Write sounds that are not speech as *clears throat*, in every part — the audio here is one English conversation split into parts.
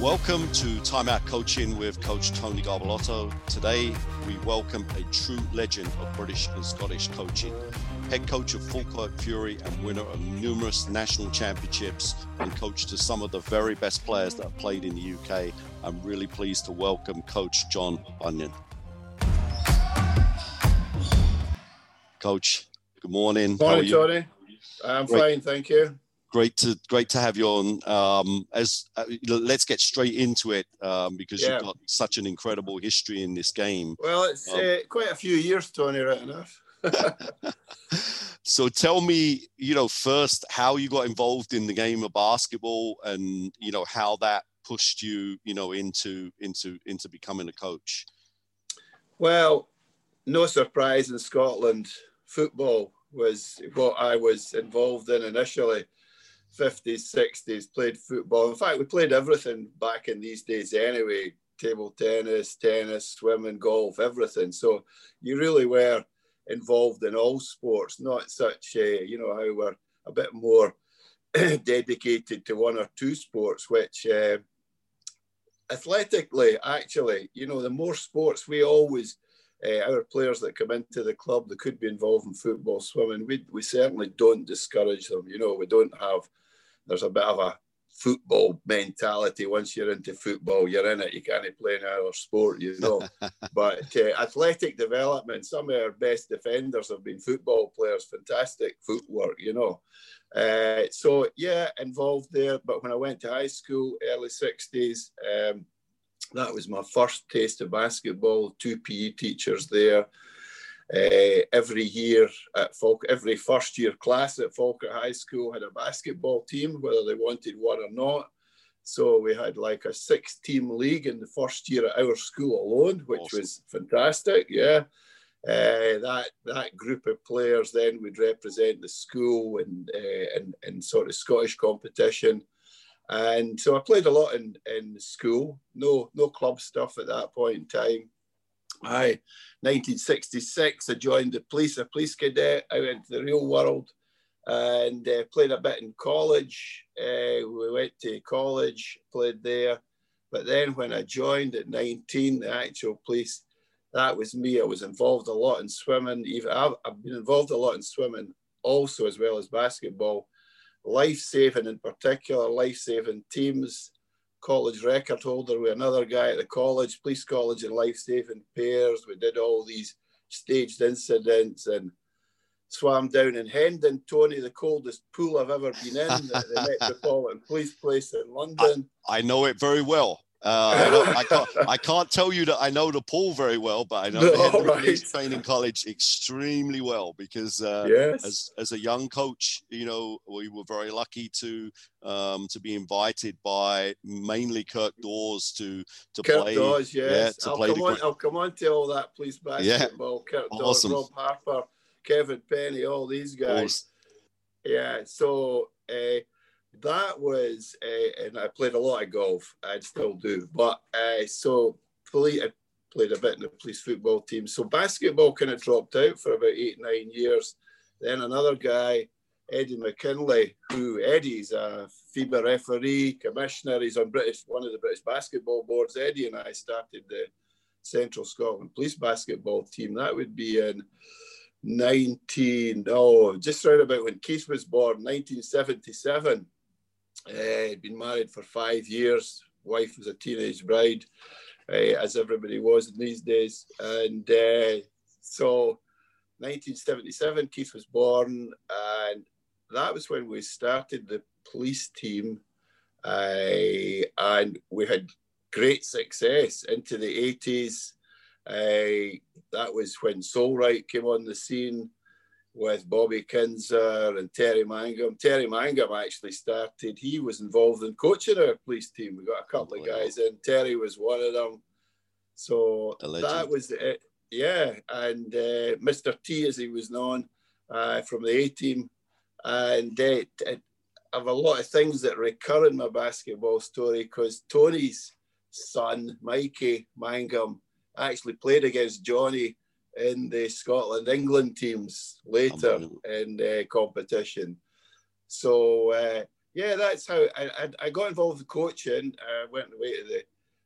Welcome to Timeout Coaching with Coach Tony Garbelotto. Today, we welcome a true legend of British and Scottish coaching. Head coach of Falkirk Fury and winner of numerous national championships and coach to some of the very best players that have played in the UK. I'm really pleased to welcome Coach John Bunyan. Coach, good morning. Morning, Tony. I'm Great. fine, thank you great to great to have you on. Um, as uh, let's get straight into it um, because yeah. you've got such an incredible history in this game. Well, it's um, uh, quite a few years, Tony. Right enough. *laughs* so tell me, you know, first how you got involved in the game of basketball, and you know how that pushed you, you know, into into into becoming a coach. Well, no surprise in Scotland, football was what I was involved in initially. 50s, 60s, played football. In fact, we played everything back in these days anyway table tennis, tennis, swimming, golf, everything. So you really were involved in all sports, not such, a, you know, how we're a bit more *clears throat* dedicated to one or two sports, which uh, athletically, actually, you know, the more sports we always, uh, our players that come into the club that could be involved in football, swimming, we, we certainly don't discourage them. You know, we don't have there's a bit of a football mentality. Once you're into football, you're in it. You can't play any other sport, you know. *laughs* but uh, athletic development, some of our best defenders have been football players. Fantastic footwork, you know. Uh, so yeah, involved there. But when I went to high school, early '60s, um, that was my first taste of basketball. Two PE teachers there. Uh, every year at Falk, every first year class at Falkirk High School had a basketball team, whether they wanted one or not. So we had like a six team league in the first year at our school alone, which awesome. was fantastic. Yeah. Uh, that that group of players then would represent the school and uh, in, in sort of Scottish competition. And so I played a lot in, in school, no no club stuff at that point in time. I 1966, I joined the police, a police cadet. I went to the real world and uh, played a bit in college. Uh, we went to college, played there. But then when I joined at 19, the actual police, that was me. I was involved a lot in swimming. Even I've, I've been involved a lot in swimming also, as well as basketball. Life saving in particular, life saving teams college record holder with another guy at the college, police college and life saving pairs. We did all these staged incidents and swam down in Hendon, Tony, the coldest pool I've ever been in, the, the *laughs* Metropolitan Police Place in London. I, I know it very well. Uh, I, I, can't, *laughs* I, can't, tell you that I know the pool very well, but I know no, the right. Training College extremely well because uh, yes. as, as a young coach, you know, we were very lucky to um, to be invited by mainly Kirk Dawes to to Kirk play. Dawes, yes. Yeah, to I'll, play come on, I'll come on to all that, please, basketball. Yeah. Kirk awesome. Dawes, Rob Harper, Kevin Penny, all these guys. Awesome. Yeah, so uh, that was, uh, and I played a lot of golf. I still do, but uh, so police, I played a bit in the police football team. So basketball kind of dropped out for about eight, nine years. Then another guy, Eddie McKinley, who Eddie's a FIBA referee, commissioner. He's on British, one of the British basketball boards. Eddie and I started the Central Scotland Police basketball team. That would be in 19, oh, just right about when Keith was born, 1977. Uh, been married for five years. Wife was a teenage bride, uh, as everybody was in these days. And uh, so, 1977, Keith was born, and that was when we started the police team. And we had great success into the 80s. Uh, that was when Soul Right came on the scene with Bobby Kinzer and Terry Mangum. Terry Mangum actually started, he was involved in coaching our police team. We got a couple oh, of guys in. Terry was one of them. So that was it. Yeah. And uh, Mr. T, as he was known uh, from the A team. And uh, I have a lot of things that recur in my basketball story because Tony's son, Mikey Mangum, actually played against Johnny in the Scotland England teams later in the competition. So uh, yeah, that's how I, I, got involved with coaching. I went away to the,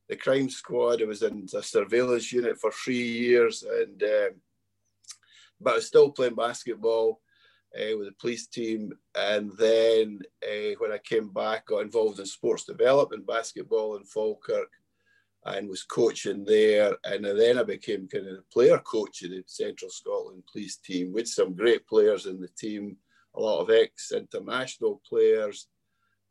the crime squad. I was in a surveillance unit for three years, and um, but I was still playing basketball uh, with the police team. And then uh, when I came back, got involved in sports development, basketball in Falkirk, and was coaching there. And then I became kind of the player coach of the Central Scotland police team with some great players in the team, a lot of ex international players.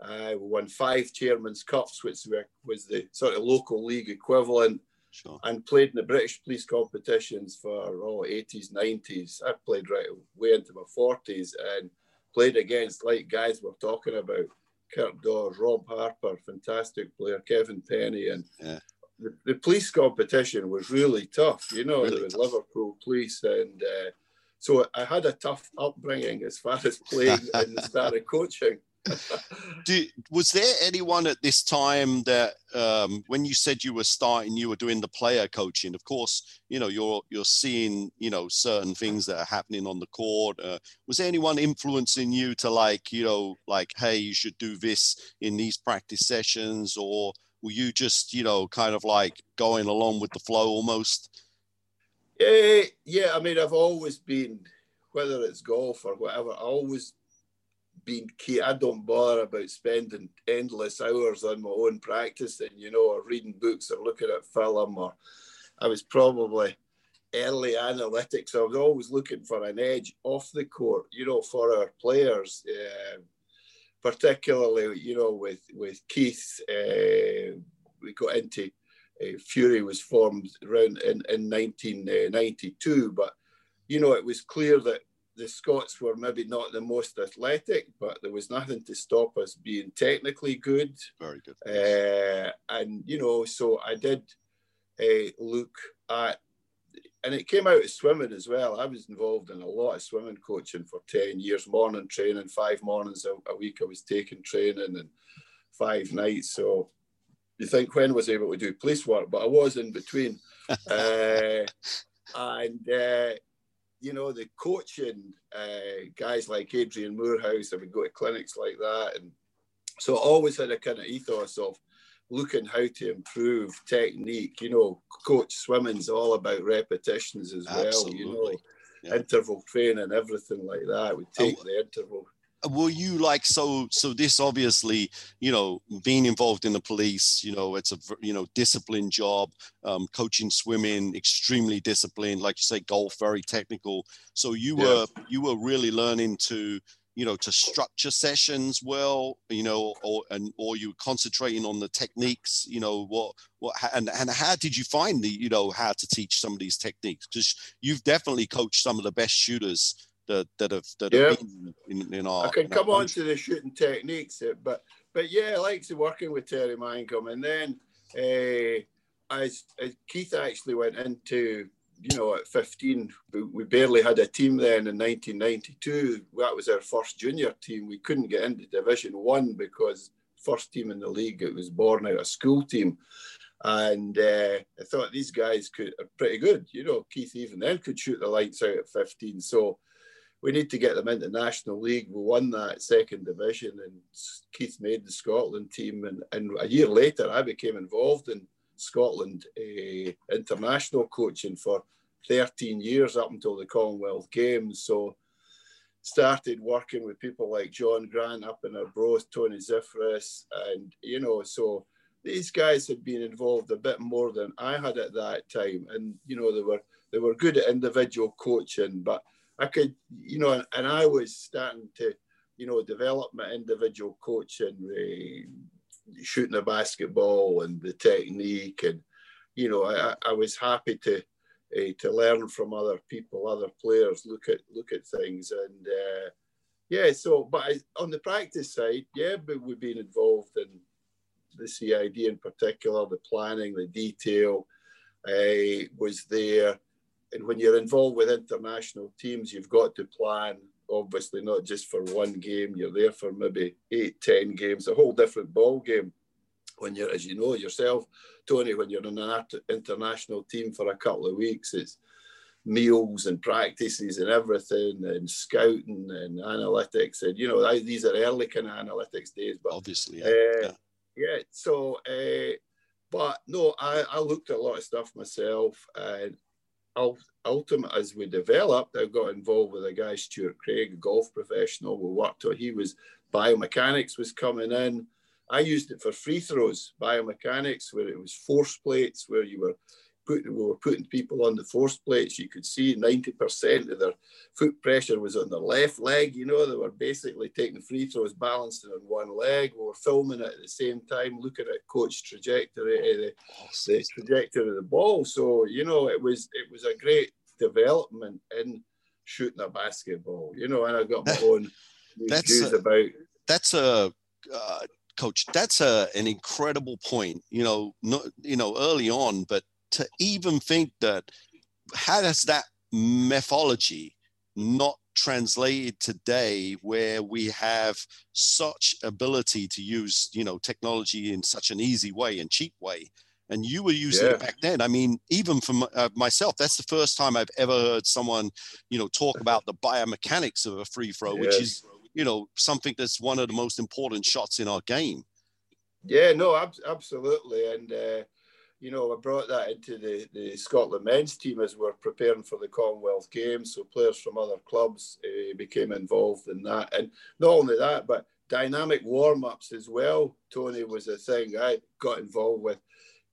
Uh, we won five Chairman's Cups, which was the sort of local league equivalent. Sure. And played in the British police competitions for oh, 80s, 90s. I played right way into my 40s and played against like guys we're talking about. Kirk Dawes, Rob Harper, fantastic player, Kevin Penny, and yeah. The, the, police competition was really tough. You know, really it was tough. Liverpool Police, and uh, so I had a tough upbringing as far as playing and started coaching. *laughs* Do, was there anyone at this time that um, when you said you were starting you were doing the player coaching of course you know you're you're seeing you know certain things that are happening on the court uh, was there anyone influencing you to like you know like hey you should do this in these practice sessions or were you just you know kind of like going along with the flow almost yeah yeah i mean i've always been whether it's golf or whatever i always been key. I don't bother about spending endless hours on my own practicing, you know, or reading books or looking at film. Or I was probably early analytics. I was always looking for an edge off the court, you know, for our players. Uh, particularly, you know, with with Keith, uh, we got into uh, Fury was formed around in, in 1992, but you know, it was clear that the Scots were maybe not the most athletic, but there was nothing to stop us being technically good. Very good. Uh, and, you know, so I did uh, look at, and it came out of swimming as well. I was involved in a lot of swimming coaching for 10 years, morning training, five mornings a, a week I was taking training and five nights. So you think when was I able to do police work, but I was in between. *laughs* uh, and uh, you know, the coaching uh, guys like Adrian Moorhouse, I would go to clinics like that. And so I always had a kind of ethos of looking how to improve technique. You know, coach swimming's all about repetitions as Absolutely. well, you know, yeah. interval training, everything like that. We take oh, the interval were you like so so this obviously you know being involved in the police you know it's a you know disciplined job um, coaching swimming extremely disciplined like you say golf very technical so you yeah. were you were really learning to you know to structure sessions well you know or and or you were concentrating on the techniques you know what what and, and how did you find the you know how to teach some of these techniques because you've definitely coached some of the best shooters that that have that yeah. have been in, in our. I can come on to the shooting techniques, uh, but but yeah, I like working with Terry Minecombe, and then uh, as, as Keith actually went into you know, at 15, we barely had a team then in 1992. That was our first junior team. We couldn't get into Division One because first team in the league, it was born out a school team. And uh, I thought these guys could are pretty good. You know, Keith even then could shoot the lights out at 15. So we need to get them into National League. We won that second division, and Keith made the Scotland team. And, and a year later, I became involved in Scotland uh, international coaching for 13 years up until the Commonwealth Games. So started working with people like John Grant up in Arbroath, Tony Zifris, and you know, so these guys had been involved a bit more than I had at that time, and you know, they were they were good at individual coaching, but I could, you know, and I was starting to, you know, develop my individual coaching, uh, shooting a basketball and the technique, and you know, I, I was happy to uh, to learn from other people, other players, look at look at things, and uh, yeah. So, but I, on the practice side, yeah, but we've been involved in the CID in particular, the planning, the detail. I was there and when you're involved with international teams, you've got to plan, obviously, not just for one game. You're there for maybe eight, ten games, a whole different ball game. When you're, as you know yourself, Tony, when you're in an international team for a couple of weeks, it's meals and practices and everything and scouting and analytics and you know these are early kind of analytics days but obviously yeah, uh, yeah. yeah. so uh, but no I, I looked at a lot of stuff myself and ultimately as we developed I got involved with a guy Stuart Craig a golf professional. We worked on he was biomechanics was coming in. I used it for free throws biomechanics where it was force plates where you were put, we were putting people on the force plates. You could see 90% of their foot pressure was on their left leg. You know, they were basically taking free throws, balancing on one leg. We were filming it at the same time, looking at coach trajectory, uh, the, the trajectory of the ball. So, you know, it was it was a great development in shooting a basketball. You know, and I got my own views about. That's a uh, coach. That's a an incredible point. You know, not you know early on, but to even think that how does that methodology not translated today where we have such ability to use you know technology in such an easy way and cheap way? And you were using yeah. it back then. I mean even for uh, myself that's the first time i've ever heard someone you know talk about the biomechanics of a free throw which is you know something that's one of the most important shots in our game. Yeah no ab- absolutely. And uh you know, I brought that into the, the Scotland men's team as we're preparing for the Commonwealth Games. So players from other clubs uh, became involved in that. And not only that, but dynamic warm ups as well. Tony was a thing I got involved with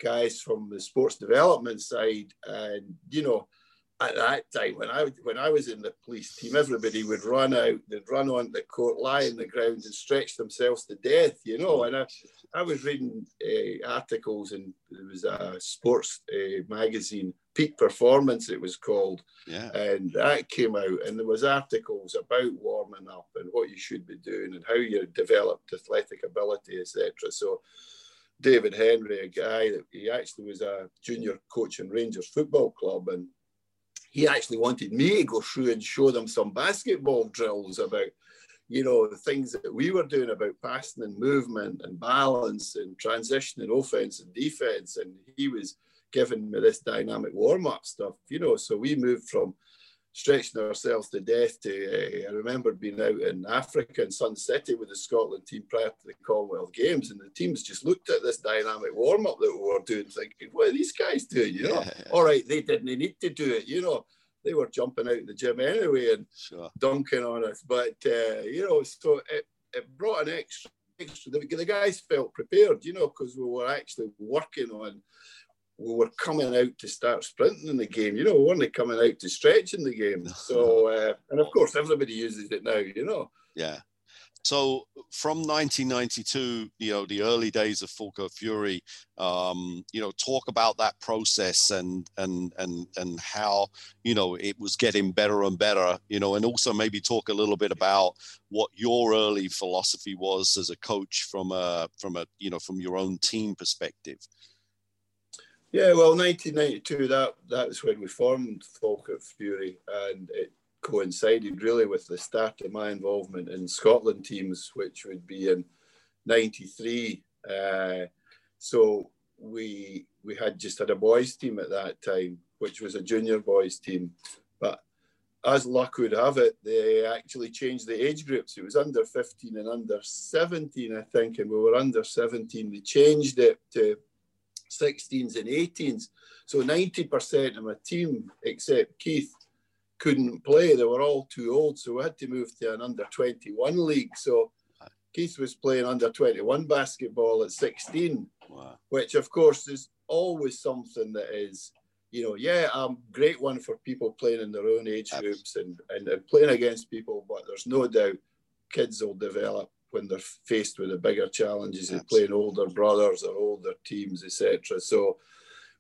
guys from the sports development side. And, you know, at that time when I when I was in the police team, everybody would run out, they'd run on the court, lie on the ground, and stretch themselves to death, you know. And I, I was reading uh, articles, and there was a sports uh, magazine, Peak Performance, it was called, yeah. and that came out, and there was articles about warming up and what you should be doing and how you developed athletic ability, etc. So. David Henry, a guy that he actually was a junior coach in Rangers Football Club, and he actually wanted me to go through and show them some basketball drills about, you know, the things that we were doing about passing and movement and balance and transition and offense and defense. And he was giving me this dynamic warm up stuff, you know. So we moved from stretching ourselves to death. To uh, I remember being out in Africa in Sun City with the Scotland team prior to the Commonwealth Games, and the teams just looked at this dynamic warm up that we were doing, thinking, "What are these guys doing?" You know, yeah, yeah. all right, they didn't need to do it. You know, they were jumping out in the gym anyway and sure. dunking on us. But uh, you know, so it, it brought an extra. extra the, the guys felt prepared, you know, because we were actually working on we were coming out to start sprinting in the game. You know, we weren't coming out to stretch in the game. *laughs* So, uh, and of course, everybody uses it now. You know. Yeah. So from 1992, you know, the early days of Falkirk Fury, um, you know, talk about that process and and and and how you know it was getting better and better, you know, and also maybe talk a little bit about what your early philosophy was as a coach from a from a you know from your own team perspective. Yeah, well, 1992, that that's when we formed Falkirk Fury, and it coincided really with the start of my involvement in Scotland teams, which would be in 93. Uh, so we we had just had a boys team at that time, which was a junior boys team. But as luck would have it, they actually changed the age groups. It was under 15 and under 17, I think, and we were under 17. They changed it to 16s and 18s. So 90% of my team, except Keith, couldn't play. They were all too old. So we had to move to an under 21 league. So Keith was playing under 21 basketball at 16, wow. which of course is always something that is, you know, yeah, a great one for people playing in their own age groups and, and, and playing against people, but there's no doubt kids will develop when they're faced with the bigger challenges of playing older brothers or older teams, etc. So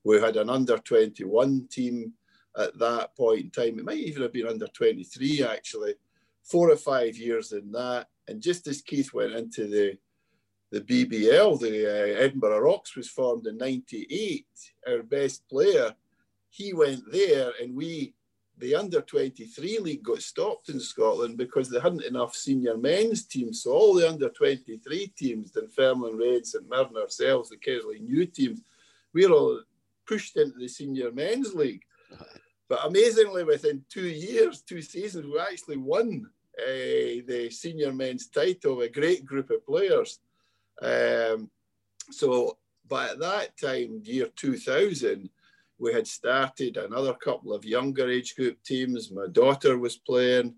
we had an under 21 team at that point in time. It might even have been under 23 actually, four or five years in that. And just as Keith went into the the BBL, the uh, Edinburgh Rocks was formed in 98. Our best player, he went there and we the under 23 league got stopped in Scotland because they hadn't enough senior men's teams. So all the under 23 teams, Dunfermline Reds and Mirren ourselves, the Kersley new teams, we were all pushed into the senior men's league. but amazingly, within two years, two seasons, we actually won uh, the senior men's title. A great group of players. Um, so, at that time, year 2000, we had started another couple of younger age group teams. My daughter was playing.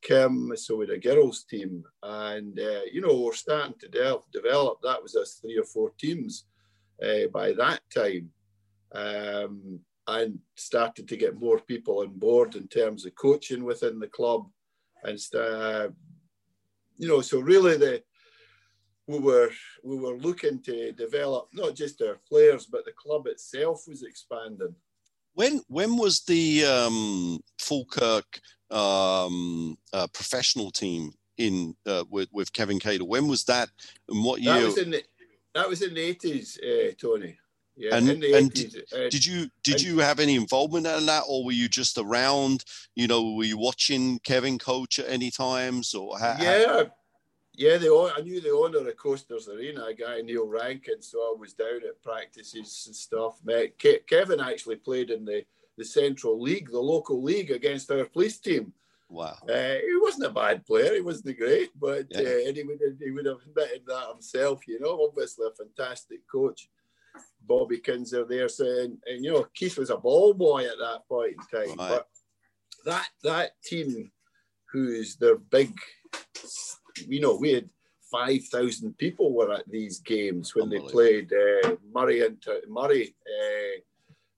Kim, so we had a girls team, and uh, you know we're starting to de- develop. That was us three or four teams uh, by that time, um, and started to get more people on board in terms of coaching within the club, and uh, you know, so really the we were we were looking to develop not just our players, but the club itself was expanding. When when was the um, Falkirk um, uh, professional team in uh, with with Kevin Cadle? When was that, and what year? That was in the, that was in the eighties, uh, Tony. Yeah, and, in the 80s. Did, uh, did you did and, you have any involvement in that, or were you just around? You know, were you watching Kevin coach at any times, or how, yeah. Yeah. The I knew the owner of Coasters Arena, a guy Neil Rankin, so I was down at practices and stuff. Met Kevin actually played in the the Central League, the local league against our police team. Wow. Uh, he wasn't a bad player. He wasn't great, but yeah. uh, and he would have, he would have admitted that himself. You know, obviously a fantastic coach. Bobby Kinzer there saying, and you know, Keith was a ball boy at that point in time. Right. But that that team, who's their big, you know, we had five thousand people were at these games when they played uh, Murray and Murray uh,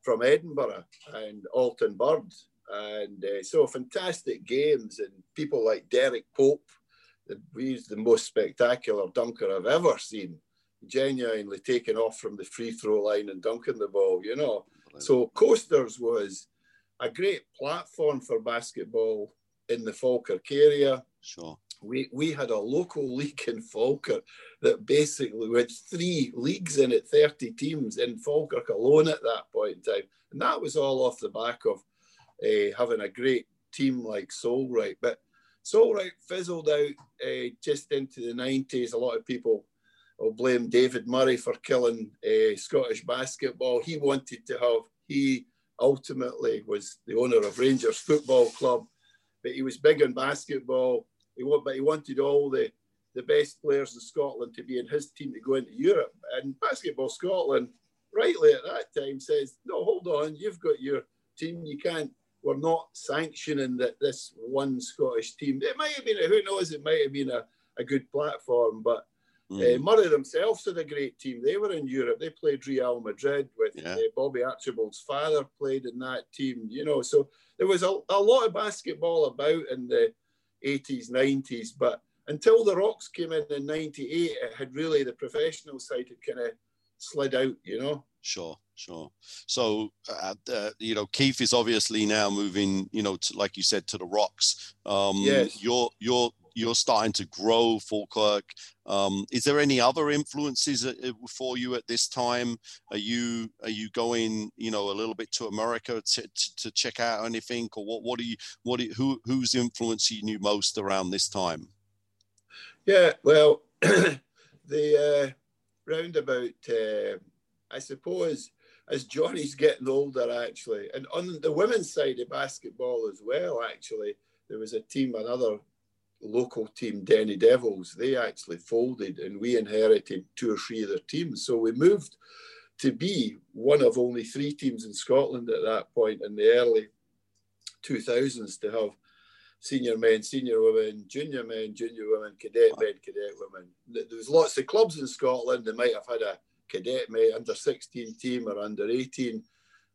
from Edinburgh and Alton Byrd. And uh, so fantastic games and people like Derek Pope, he's the most spectacular dunker I've ever seen. Genuinely taking off from the free throw line and dunking the ball, you know. So Coasters was a great platform for basketball in the Falkirk area. Sure we, we had a local *laughs* league in Falkirk that basically had three leagues in it, 30 teams in Falkirk alone at that point in time. And that was all off the back of uh, having a great team like Solwright. But Solwright fizzled out uh, just into the 90s. A lot of people will blame David Murray for killing uh, Scottish basketball. He wanted to have, he ultimately was the owner of Rangers Football Club, but he was big on basketball he want, but he wanted all the the best players in Scotland to be in his team to go into Europe. And Basketball Scotland, rightly at that time, says, "No, hold on, you've got your team. You can't. We're not sanctioning that this one Scottish team. It might have been. A, who knows? It might have been a, a good platform, but." Mm. Uh, Murray themselves had a great team. They were in Europe. They played Real Madrid with yeah. uh, Bobby Archibald's father played in that team. You know, so there was a, a lot of basketball about in the 80s, 90s. But until the Rocks came in in 98, it had really the professional side had kind of slid out, you know? Sure, sure. So, uh, uh, you know, Keith is obviously now moving, you know, to, like you said, to the Rocks. Um, yes. You're, you're, you're starting to grow Falkirk. Um, is there any other influences uh, uh, for you at this time? Are you are you going you know a little bit to America to, to, to check out anything, or what what are you what are, who who's influencing you most around this time? Yeah, well, *clears throat* the uh, roundabout, uh, I suppose, as Johnny's getting older, actually, and on the women's side of basketball as well, actually, there was a team, another local team, Denny Devils, they actually folded and we inherited two or three of their teams. So we moved to be one of only three teams in Scotland at that point in the early 2000s to have senior men, senior women, junior men, junior women, cadet men, cadet women. There was lots of clubs in Scotland that might have had a cadet men, under 16 team or under 18.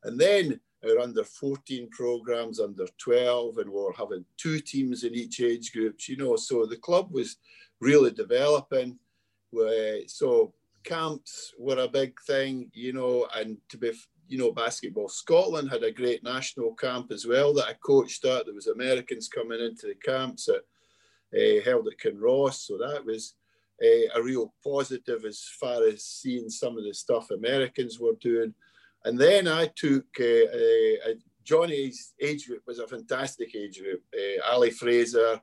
And then our under 14 programs, under 12, and we are having two teams in each age groups, you know. So the club was really developing. So camps were a big thing, you know, and to be, you know, basketball. Scotland had a great national camp as well that I coached at. There was Americans coming into the camps at, uh, held at Kinross. So that was uh, a real positive as far as seeing some of the stuff Americans were doing. And then I took uh, uh, Johnny's age group was a fantastic age group. Uh, Ali Fraser,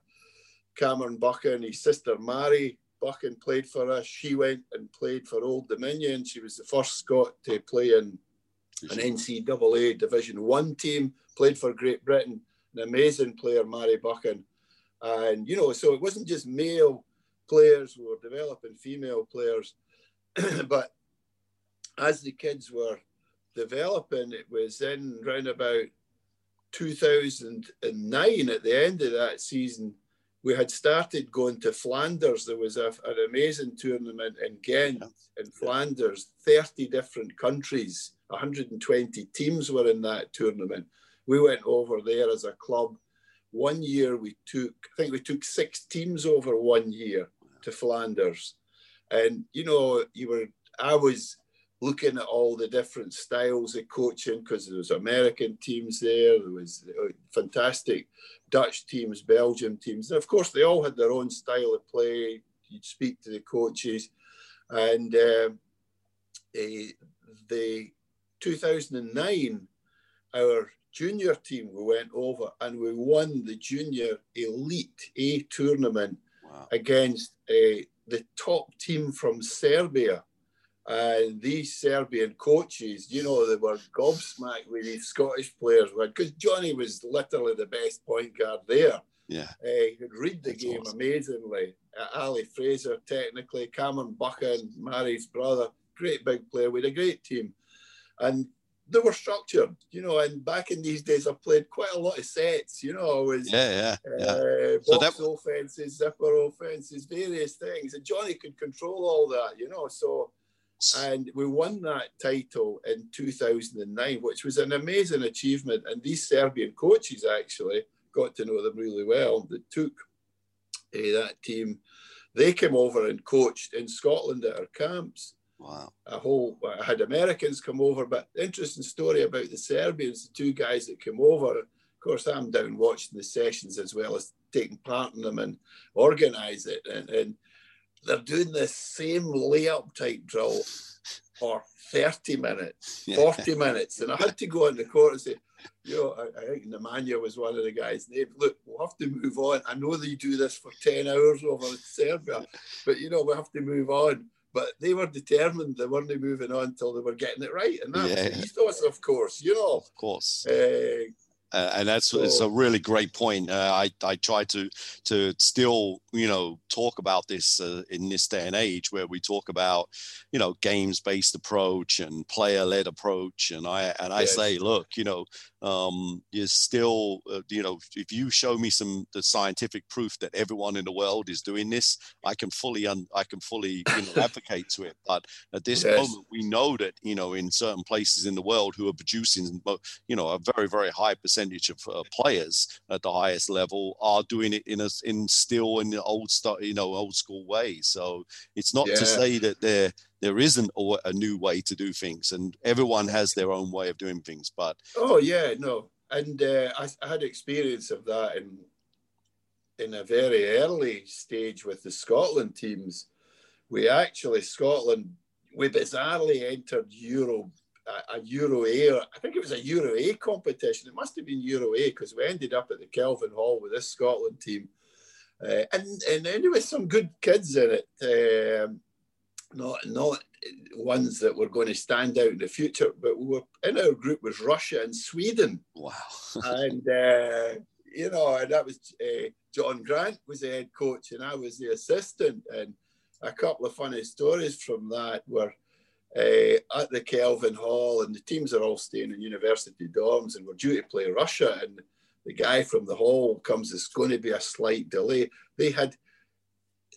Cameron Buchan, his sister Mary Buchan played for us. She went and played for Old Dominion. She was the first Scot to play in an NCAA Division One team, played for Great Britain, an amazing player, Mary Buchan. And, you know, so it wasn't just male players, who were developing female players. *clears throat* but as the kids were developing, it was in round about 2009 at the end of that season we had started going to Flanders. There was a, an amazing tournament in Ghent, in Flanders, 30 different countries, 120 teams were in that tournament. We went over there as a club. One year we took, I think we took six teams over one year to Flanders. And, you know, you were, I was looking at all the different styles of coaching because there was American teams there, there was uh, fantastic Dutch teams, Belgium teams. And of course, they all had their own style of play. You'd speak to the coaches, and uh, the 2009, our junior team, we went over and we won the junior elite A tournament wow. against uh, the top team from Serbia and these Serbian coaches, you know, they were gobsmacked with these Scottish players because Johnny was literally the best point guard there. Yeah. Uh, he could read the That's game awesome. amazingly. Uh, Ali Fraser, technically, Cameron Buchan, Mary's brother, great big player with a great team. And they were structured, you know, and back in these days, I played quite a lot of sets, you know, I was yeah, yeah, yeah. Uh, so box that... offenses, zipper offenses, various things. And Johnny could control all that, you know, so and we won that title in 2009, which was an amazing achievement. And these Serbian coaches actually got to know them really well. They took uh, that team, they came over and coached in Scotland at our camps. Wow. A whole, I had Americans come over, but interesting story about the Serbians, the two guys that came over. Of course, I'm down watching the sessions as well as taking part in them and organize it. And, and they're doing the same layup type drill for 30 minutes, *laughs* 40 minutes. And I had to go on the court and say, you know, I, I think Nemanja was one of the guys. They look, we'll have to move on. I know they do this for 10 hours over in Serbia, but you know, we have to move on. But they were determined they weren't moving on until they were getting it right. And that yeah. of course, you know. Of course. Uh, uh, and that's it's a really great point. Uh, I I try to to still you know talk about this uh, in this day and age where we talk about you know games based approach and player led approach, and I and I yes. say, look, you know, um, is still, uh, you know, if you show me some the scientific proof that everyone in the world is doing this, I can fully un, I can fully you know, *laughs* advocate to it. But at this yes. moment, we know that you know in certain places in the world who are producing, you know, a very very high percentage of uh, players at the highest level are doing it in a in still in the old stuff, you know, old school way. So it's not yeah. to say that they're there isn't a, a new way to do things, and everyone has their own way of doing things. But oh yeah, no, and uh, I, I, had experience of that in in a very early stage with the Scotland teams. We actually Scotland we bizarrely entered Euro a, Euro A. I think it was a Euro A competition. It must have been Euro A because we ended up at the Kelvin Hall with this Scotland team. Uh, and and anyway, some good kids in it. Um, not not ones that were going to stand out in the future, but we were in our group was Russia and Sweden. Wow! *laughs* and uh, you know, and that was uh, John Grant was the head coach, and I was the assistant. And a couple of funny stories from that were uh, at the Kelvin Hall, and the teams are all staying in university dorms, and we're due to play Russia, and the guy from the hall comes. It's going to be a slight delay. They had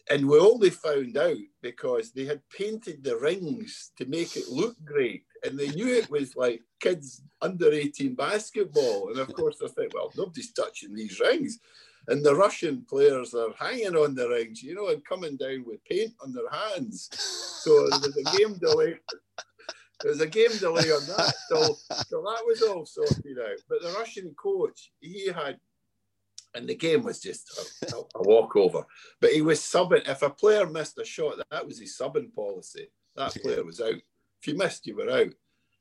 and we only found out because they had painted the rings to make it look great. And they knew it was like kids under 18 basketball. And of course, they thought, well, nobody's touching these rings. And the Russian players are hanging on the rings, you know, and coming down with paint on their hands. So there was a game delay. There was a game delay on that. So, so that was all sorted out. But the Russian coach, he had and the game was just a, a, walkover. But he was subbing. If a player missed a shot, that was his subbing policy. That player was out. If you missed, you were out.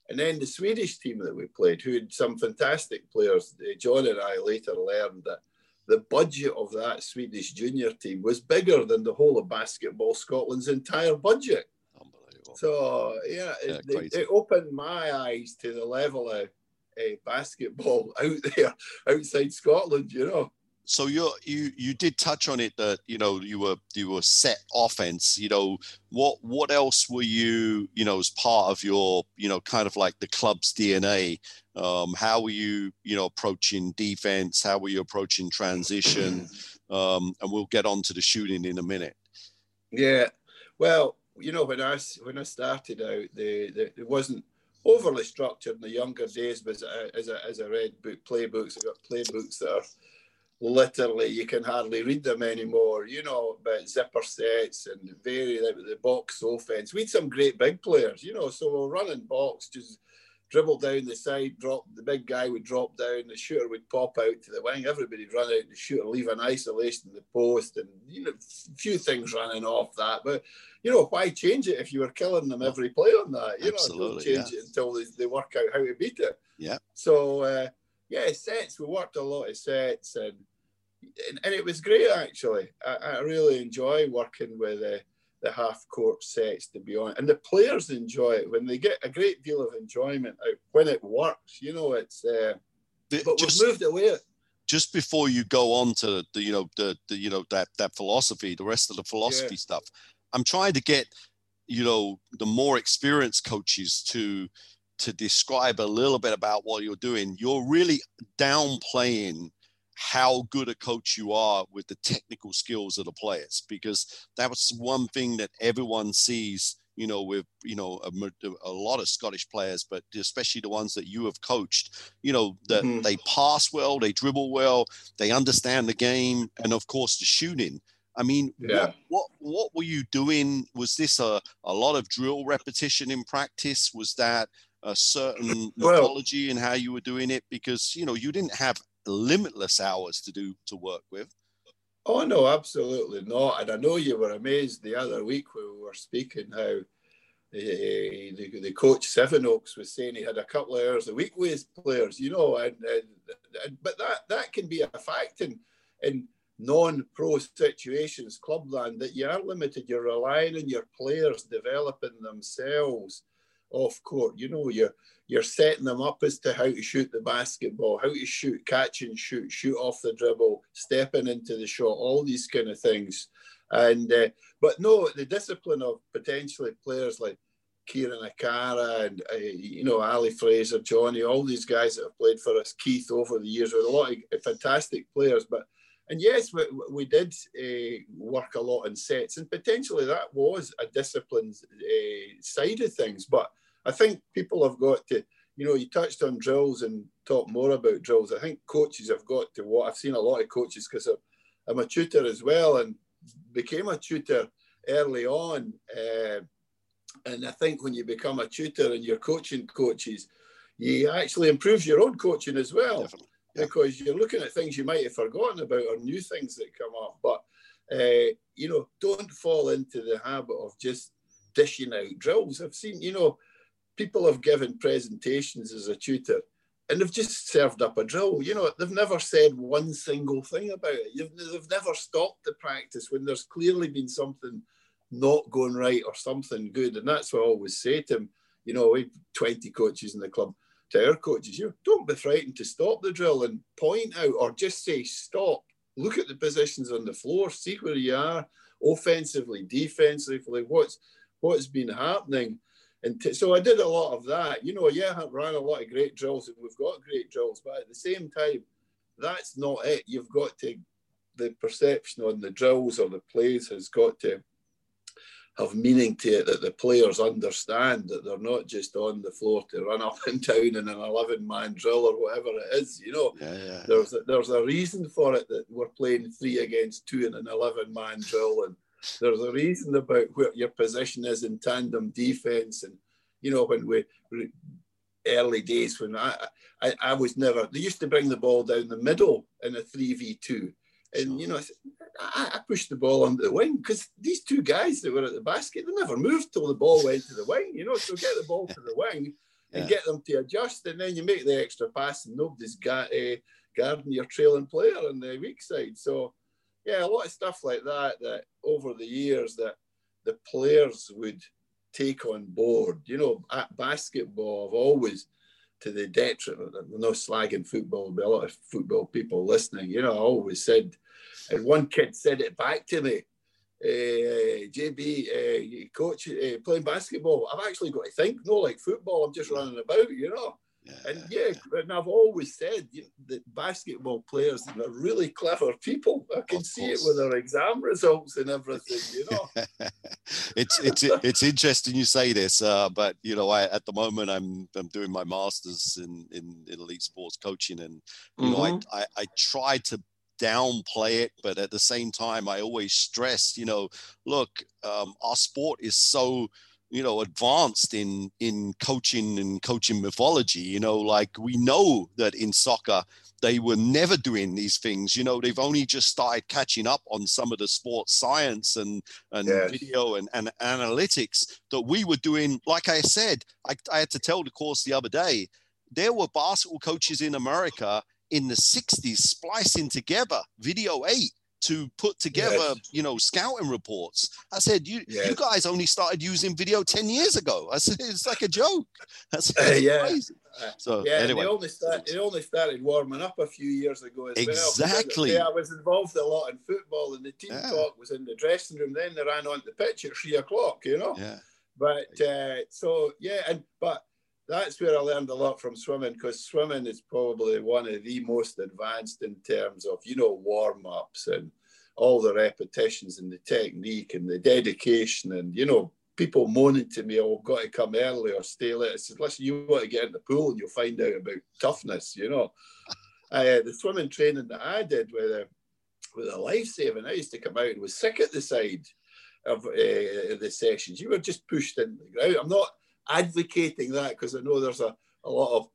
And then the Swedish team that we played, who had some fantastic players, uh, John and I later learned that the budget of that Swedish junior team was bigger than the whole of basketball Scotland's entire budget. Unbelievable. So yeah, yeah it, it, it, opened my eyes to the level of uh, basketball *laughs* out there outside Scotland, you know. So you you you did touch on it that you know you were you were set offense. You know what what else were you you know as part of your you know kind of like the club's DNA? Um, how were you you know approaching defense? How were you approaching transition? Um, and we'll get on to the shooting in a minute. Yeah, well, you know when I when I started out, the, the it wasn't overly structured in the younger days. But as I, as I, as read book playbooks, I got playbooks that are literally you can hardly read them anymore. You know about zipper sets and very like, the box offense. We had some great big players, you know. So running box, just dribble down the side, drop the big guy would drop down, the shooter would pop out to the wing. Everybody'd run out the shooter, leave an isolation in the post, and you know, a few things running off that. But you know, why change it if you were killing them every play on that? You Absolutely, know, don't change yeah. it until they, they work out how to beat it. Yeah. So. Uh, yeah, sets. We worked a lot of sets, and and, and it was great actually. I, I really enjoy working with uh, the half court sets, to be honest, and the players enjoy it when they get a great deal of enjoyment out when it works. You know, it's. Uh, the, but just, we've moved away. Just before you go on to the, you know, the, the you know that that philosophy, the rest of the philosophy yeah. stuff, I'm trying to get, you know, the more experienced coaches to to describe a little bit about what you're doing, you're really downplaying how good a coach you are with the technical skills of the players because that was one thing that everyone sees you know with you know a, a, lot of scottish players but especially the ones that you have coached you know that mm-hmm. they pass well they dribble well they understand the game and of course the shooting I mean, yeah. what, what what were you doing? Was this a, a lot of drill repetition in practice? Was that a certain *clears throat* methodology in how you were doing it? Because you know you didn't have limitless hours to do to work with. Oh no absolutely not. And i know you were amazed the other week when we were speaking how the, the, the coach Sevenoaks was saying he had a couple of hours a week with his players, you know, and, and, and but that that can be a fact in in non-pro situations, clubland, that you are limited. You're relying on your players developing themselves off court. You know, you're you're setting them up as to how to shoot the basketball, how to shoot, catch and shoot, shoot off the dribble, stepping into the shot, all these kind of things. And uh, but no, the discipline of potentially players like Kieran Achara and uh, you know Ali Fraser, Johnny, all these guys that have played for us, Keith over the years, with a lot of fantastic players. But and yes, we, we did uh, work a lot in sets, and potentially that was a disciplined uh, side of things. But I think people have got to, you know, you touched on drills and talk more about drills. I think coaches have got to what I've seen a lot of coaches because I'm a tutor as well and became a tutor early on. Uh, and I think when you become a tutor and you're coaching coaches, you actually improve your own coaching as well. Definitely because you're looking at things you might have forgotten about or new things that come up. But uh, you know, don't fall into the habit of just dishing out drills. I've seen, you know, people have given presentations as a tutor and they've just served up a drill. You know, they've never said one single thing about it. You've, they've never stopped the practice when there's clearly been something not going right or something good. And that's what I always say to them. You know, we've 20 coaches in the club to our coaches, you know, don't be frightened to stop the drill and point out or just say stop. Look at the positions on the floor, see where you are offensively, defensively, what's what's been happening. And t- so I did a lot of that. You know, yeah, I ran a lot of great drills and we've got great drills, but at the same time, that's not it. You've got to the perception on the drills or the plays has got to have meaning to it that the players understand that they're not just on the floor to run up and *laughs* down in an 11 man drill or whatever it is you know yeah, yeah. there's a, there's a reason for it that we're playing three against two in an 11 man drill and there's a reason about what your position is in tandem defense and you know when we early days when I, I I was never they used to bring the ball down the middle in a 3v2 and you know, I, I pushed the ball onto the wing because these two guys that were at the basket, they never moved till the ball went to the wing. You know, so get the ball to the wing and yeah. get them to adjust, and then you make the extra pass, and nobody's got a uh, guarding your trailing player on the weak side. So, yeah, a lot of stuff like that. That over the years, that the players would take on board. You know, at basketball, I've always to the detriment. No slagging football. A lot of football people listening. You know, I always said, and one kid said it back to me. Uh, JB, uh, coach, uh, playing basketball. I've actually got to think, no, like football. I'm just running about, you know. Yeah. And yeah, and I've always said that basketball players are really clever people. I can see it with their exam results and everything. You know, *laughs* it's it's it's interesting you say this, uh, but you know, I at the moment I'm I'm doing my masters in in, in elite sports coaching, and you mm-hmm. know, I, mm-hmm. I I try to downplay it, but at the same time, I always stress, you know, look, um, our sport is so you know advanced in in coaching and coaching mythology you know like we know that in soccer they were never doing these things you know they've only just started catching up on some of the sports science and and yes. video and, and analytics that we were doing like i said I, I had to tell the course the other day there were basketball coaches in america in the 60s splicing together video 8 to put together, yes. you know, scouting reports. I said, you yes. you guys only started using video 10 years ago. I said, it's like a joke. *laughs* That's, uh, yeah. crazy. So yeah, anyway. they only, start, they only started warming up a few years ago as exactly. well. Yeah, I was involved a lot in football and the team yeah. talk was in the dressing room. Then they ran on the pitch at three o'clock, you know? Yeah. But uh, so, yeah, and but that's where I learned a lot from swimming because swimming is probably one of the most advanced in terms of, you know, warm ups and all the repetitions and the technique and the dedication. And, you know, people moaning to me, oh, I've got to come early or stay late. I said, listen, you want to get in the pool and you'll find out about toughness, you know. uh, the swimming training that I did with a, with a life saving, I used to come out and was sick at the side of uh, the sessions. You were just pushed in the ground. I'm not advocating that because I know there's a, a lot of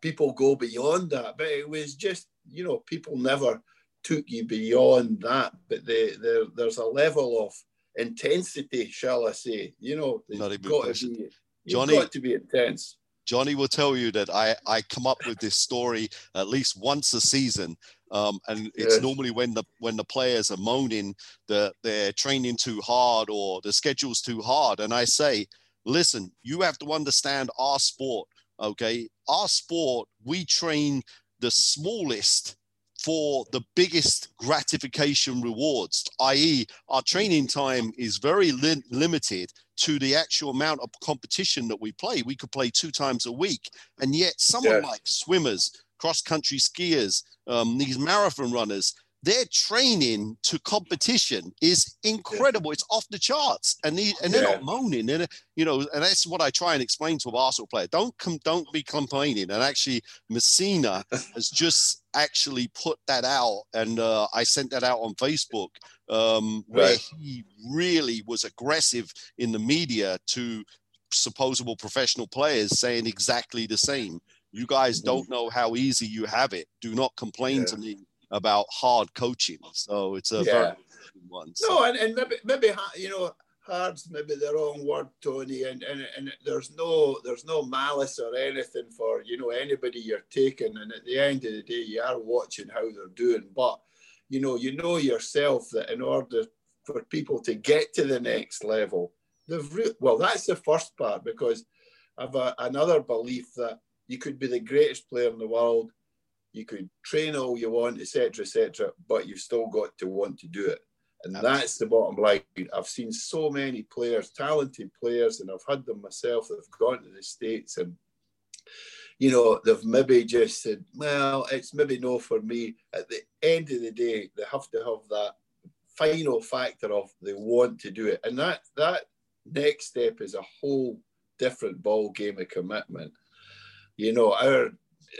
people go beyond that, but it was just, you know, people never took you beyond that. But the, the, there's a level of intensity, shall I say? You know, Not even got to be, Johnny, got to be intense. Johnny will tell you that I, I come up with this story at least once a season. Um, and it's yes. normally when the when the players are moaning that they're training too hard or the schedule's too hard. And I say, listen, you have to understand our sport. Okay. Our sport, we train the smallest for the biggest gratification rewards, i.e., our training time is very li- limited to the actual amount of competition that we play. We could play two times a week. And yet, someone yes. like swimmers, cross country skiers, um, these marathon runners, their training to competition is incredible. It's off the charts, and they, and they're yeah. not moaning. And you know, and that's what I try and explain to a basketball player. Don't com- don't be complaining. And actually, Messina *laughs* has just actually put that out, and uh, I sent that out on Facebook, um, where right. he really was aggressive in the media to supposable professional players, saying exactly the same. You guys mm-hmm. don't know how easy you have it. Do not complain yeah. to me about hard coaching. So it's a yeah. very one. So. No, and, and maybe maybe you know hard's maybe the wrong word, Tony. And, and and there's no there's no malice or anything for you know anybody you're taking. And at the end of the day, you are watching how they're doing. But you know, you know yourself that in order for people to get to the next level, they've re- well, that's the first part because I've a, another belief that you could be the greatest player in the world you could train all you want, etc., etc., but you've still got to want to do it. And that's the bottom line. I've seen so many players, talented players, and I've had them myself that have gone to the States and, you know, they've maybe just said, well, it's maybe no for me. At the end of the day, they have to have that final factor of they want to do it. And that, that next step is a whole different ball game of commitment. You know, our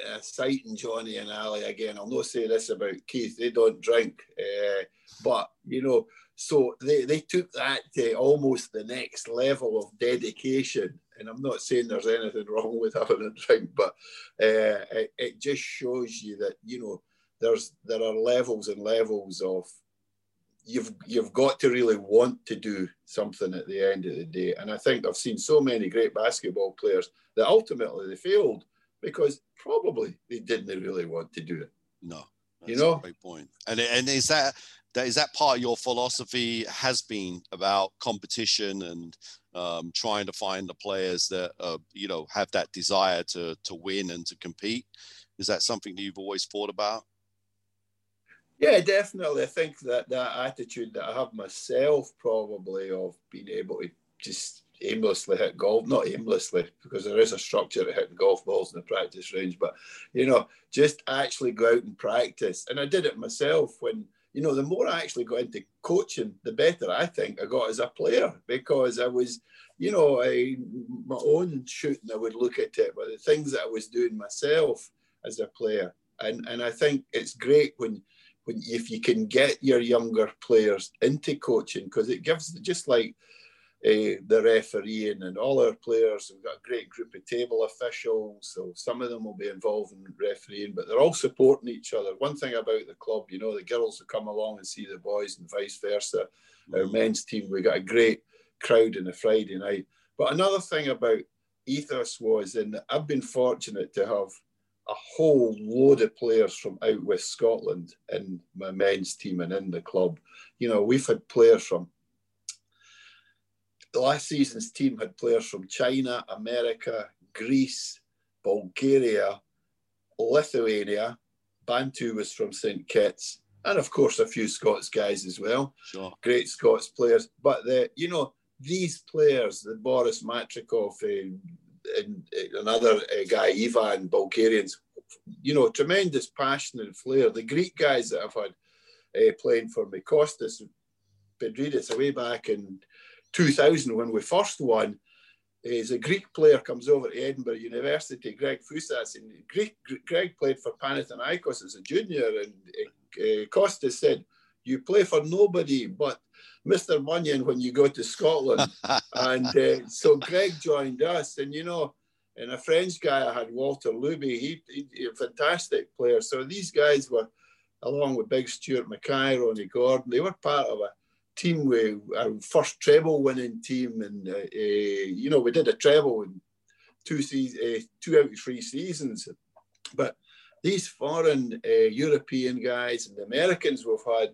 uh, citing Johnny and Ali again. I'll not say this about Keith; they don't drink, uh, but you know, so they, they took that to almost the next level of dedication. And I'm not saying there's anything *laughs* wrong with having a drink, but uh, it, it just shows you that you know there's there are levels and levels of you've you've got to really want to do something at the end of the day. And I think I've seen so many great basketball players that ultimately they failed because probably they didn't really want to do it. No, you know, great point. And and is that that is that part of your philosophy has been about competition and um, trying to find the players that uh, you know have that desire to to win and to compete. Is that something that you've always thought about? Yeah, definitely. I think that that attitude that I have myself, probably of being able to just aimlessly hit golf, not aimlessly, because there is a structure to hitting golf balls in the practice range, but you know, just actually go out and practice. And I did it myself when, you know, the more I actually got into coaching, the better I think I got as a player because I was, you know, I, my own shooting, I would look at it, but the things that I was doing myself as a player. And, and I think it's great when, when if you can get your younger players into coaching because it gives just like uh, the refereeing and all our players. We've got a great group of table officials, so some of them will be involved in refereeing, but they're all supporting each other. One thing about the club, you know, the girls will come along and see the boys and vice versa. Our mm-hmm. men's team, we got a great crowd on a Friday night. But another thing about ethos was, and I've been fortunate to have a whole load of players from out West Scotland in my men's team and in the club. You know, we've had players from last season's team had players from China, America, Greece, Bulgaria, Lithuania. Bantu was from St. Kitts, and of course a few Scots guys as well. Sure. Great Scots players. But the you know these players, the Boris Matrikov uh, and another uh, guy, Ivan, Bulgarians, you know, tremendous passion and flair. The Greek guys that I've had uh, playing for me, Kostas Pedridis, way back in 2000 when we first won is a Greek player comes over to Edinburgh University, Greg Fusas, and Greek, Greg played for Panathinaikos as a junior, and uh, Kostas said, "You play for nobody but Mr. Bunyan when you go to Scotland." *laughs* and uh, so Greg joined us, and you know, and a French guy I had, Walter Luby, he, he, he a fantastic player. So these guys were, along with Big Stuart Mackay, Ronnie Gordon, they were part of a team with our first treble winning team, and uh, uh, you know we did a treble in two seasons, uh, two out of three seasons. But these foreign uh, European guys and the Americans we've had,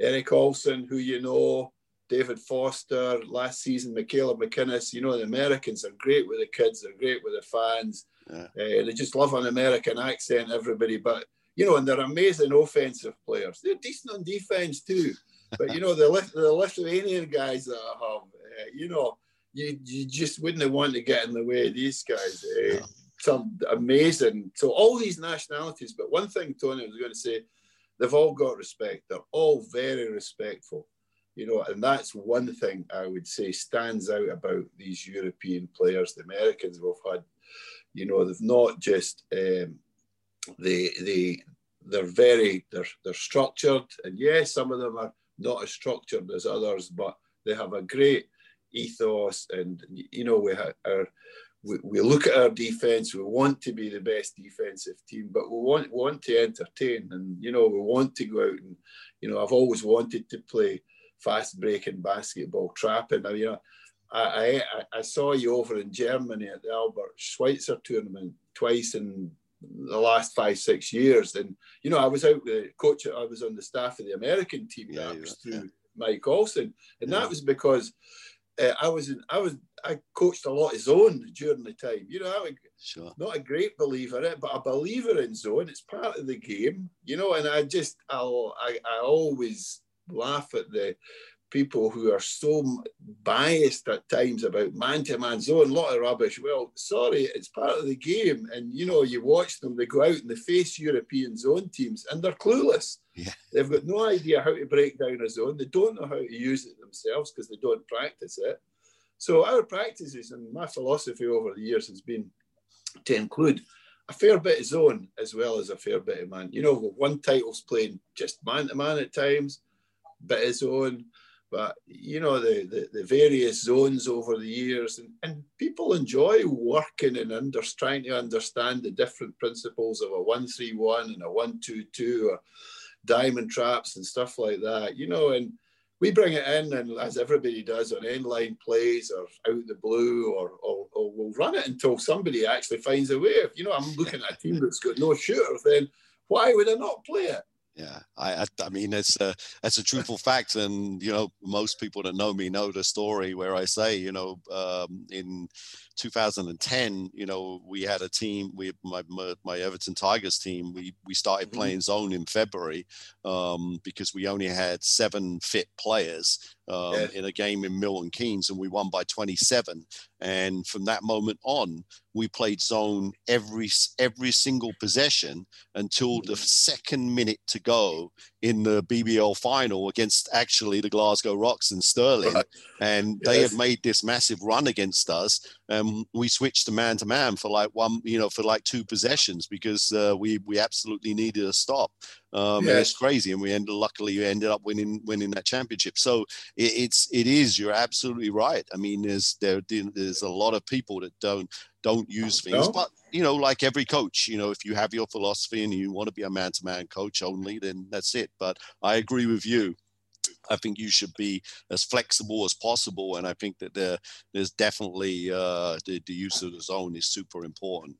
Eric Olson, who you know, David Foster, last season, Michaela McInnes. You know the Americans are great with the kids, they're great with the fans. Yeah. Uh, they just love an American accent, everybody. But you know, and they're amazing offensive players. They're decent on defense too but you know the the Lithuanian guys that I have, uh, you know, you you just wouldn't have wanted to get in the way of these guys. Uh, no. Some amazing. So all these nationalities, but one thing Tony was going to say, they've all got respect. They're all very respectful, you know, and that's one thing I would say stands out about these European players. The Americans we've had, you know, they've not just um, they they they're very they're they're structured, and yes, some of them are not as structured as others, but they have a great ethos. And, you know, we, our, we, we look at our defense, we want to be the best defensive team, but we want, want to entertain. And, you know, we want to go out and, you know, I've always wanted to play fast breaking basketball, trapping. Now, you know, I, I, I saw you over in Germany at the Albert Schweitzer tournament twice in the last five six years. And you know, I was out the coach. I was on the staff of the American team. Yeah, that was through yeah. Mike Olson, and yeah. that was because uh, I was in, I was I coached a lot of zone during the time. You know, I'm sure. not a great believer in it, but a believer in zone. It's part of the game. You know, and I just I'll, I I always laugh at the people who are so biased at times about man-to-man zone, a lot of rubbish. Well, sorry, it's part of the game. And you know, you watch them, they go out and they face European zone teams and they're clueless. Yeah. They've got no idea how to break down a zone. They don't know how to use it themselves because they don't practice it. So our practices and my philosophy over the years has been to include a fair bit of zone as well as a fair bit of man. You know, one title's playing just man to man at times, bit of zone, but you know the, the, the, various zones over the years and, and people enjoy working and under, trying to understand the different principles of a 131 and a 122 or diamond traps and stuff like that you know and we bring it in and as everybody does on end line plays or out the blue or, or, or we'll run it until somebody actually finds a way. If you know i'm looking at a team that's got no shooter then why would i not play it Yeah, I, I mean, it's a, it's a truthful fact. And, you know, most people that know me know the story where I say, you know, um, in 2010, you know, we had a team, we, my, my, Everton Tigers team, we, we started mm-hmm. playing zone in February um, because we only had seven fit players um, yeah. in a game in Milton Keynes and we won by 27. And from that moment on, we played zone every every single possession until the second minute to go in the BBL final against actually the Glasgow Rocks and Sterling, right. and they yes. had made this massive run against us. And we switched to man to man for like one, you know, for like two possessions because uh, we we absolutely needed a stop. Um, yes. and it's crazy, and we ended luckily we ended up winning winning that championship. So it, it's it is you're absolutely right. I mean, there's there there's a lot of people that don't don't use things. No. But you know, like every coach, you know, if you have your philosophy and you want to be a man-to-man coach only, then that's it. But I agree with you. I think you should be as flexible as possible, and I think that there, there's definitely uh, the, the use of the zone is super important.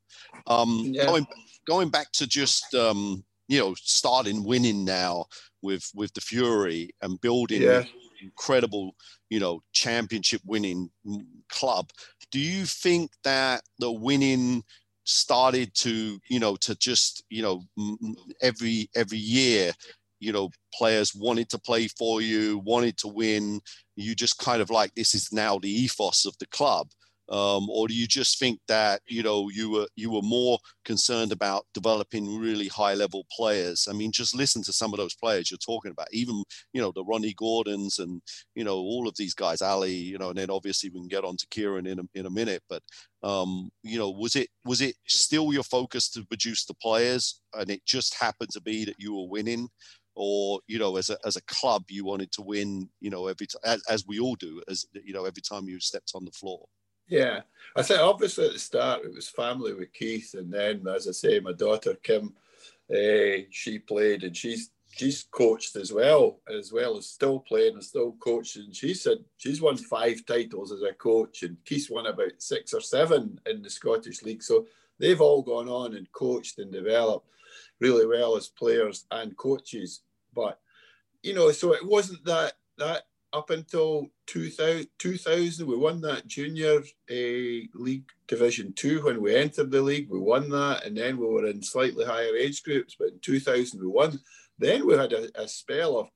Um, yeah. going, going back to just um, you know starting winning now with with the Fury and building yeah. incredible you know championship winning club do you think that the winning started to you know to just you know every every year you know players wanted to play for you wanted to win you just kind of like this is now the ethos of the club um, or do you just think that you know you were you were more concerned about developing really high level players? I mean, just listen to some of those players you're talking about. Even you know the Ronnie Gordons and you know all of these guys, Ali. You know, and then obviously we can get on to Kieran in a, in a minute. But um, you know, was it was it still your focus to produce the players, and it just happened to be that you were winning? or you know as a, as a club you wanted to win you know every time as, as we all do as you know every time you stepped on the floor yeah, I think obviously at the start it was family with Keith, and then as I say, my daughter Kim, uh, she played and she's she's coached as well, as well as still playing and still coaching. She said she's won five titles as a coach, and Keith's won about six or seven in the Scottish League. So they've all gone on and coached and developed really well as players and coaches. But you know, so it wasn't that that up until 2000, 2000 we won that junior uh, league division two when we entered the league we won that and then we were in slightly higher age groups but in 2000 we won then we had a, a spell of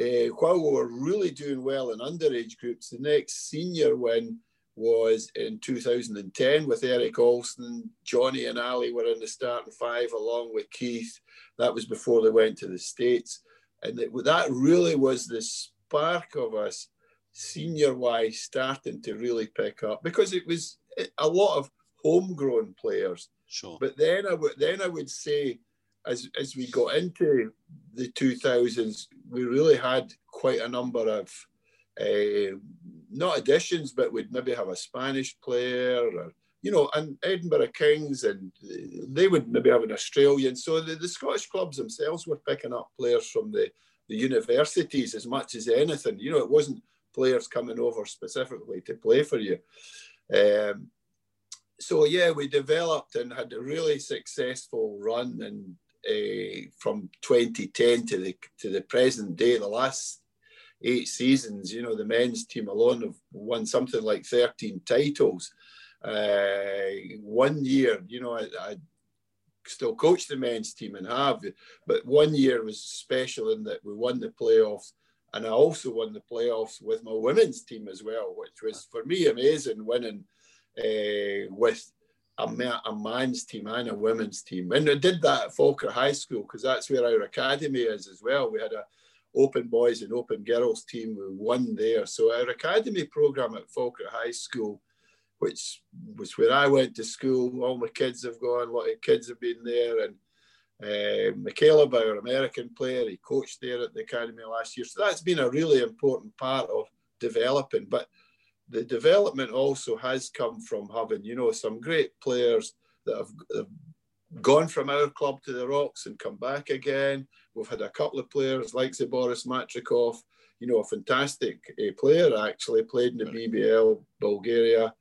uh, while we were really doing well in underage groups the next senior win was in 2010 with Eric Olsen. Johnny and Ali were in the starting five along with Keith. That was before they went to the States. And that really was this spark of us senior wise starting to really pick up because it was a lot of homegrown players. Sure. But then I would then I would say as as we got into the 2000s, we really had quite a number of uh, not additions, but we'd maybe have a Spanish player or you know, and Edinburgh Kings, and they would maybe have an Australian. So the, the Scottish clubs themselves were picking up players from the the universities as much as anything. You know, it wasn't players coming over specifically to play for you. Um, so yeah, we developed and had a really successful run, and uh, from 2010 to the to the present day, the last eight seasons, you know, the men's team alone have won something like 13 titles. Uh, one year, you know, I, I still coach the men's team and have. But one year was special in that we won the playoffs, and I also won the playoffs with my women's team as well, which was for me amazing winning uh, with a, a man's team and a women's team. And I did that at Falkirk High School because that's where our academy is as well. We had a open boys and open girls team. We won there. So our academy program at Falkirk High School which was where I went to school. All my kids have gone, a lot of kids have been there. And uh, McCaleb, our American player, he coached there at the academy last year. So that's been a really important part of developing. But the development also has come from having, you know, some great players that have, have gone from our club to the Rocks and come back again. We've had a couple of players like Boris Matrikov, you know, a fantastic uh, player actually, played in the BBL, Bulgaria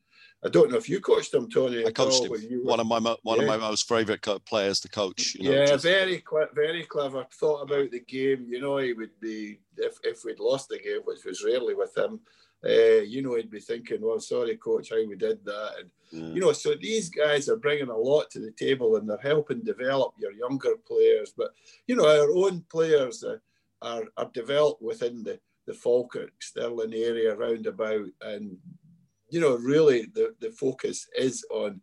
I don't know if you coached him, Tony. I coached him. One of my one yeah. of my most favourite players to coach. You know, yeah, just... very very clever. Thought about the game. You know, he would be if if we'd lost the game, which was rarely with him. Uh, you know, he'd be thinking, "Well, sorry, coach, how we did that." And yeah. you know, so these guys are bringing a lot to the table, and they're helping develop your younger players. But you know, our own players uh, are are developed within the the Falkirk Stirling area roundabout, and you know, really the, the focus is on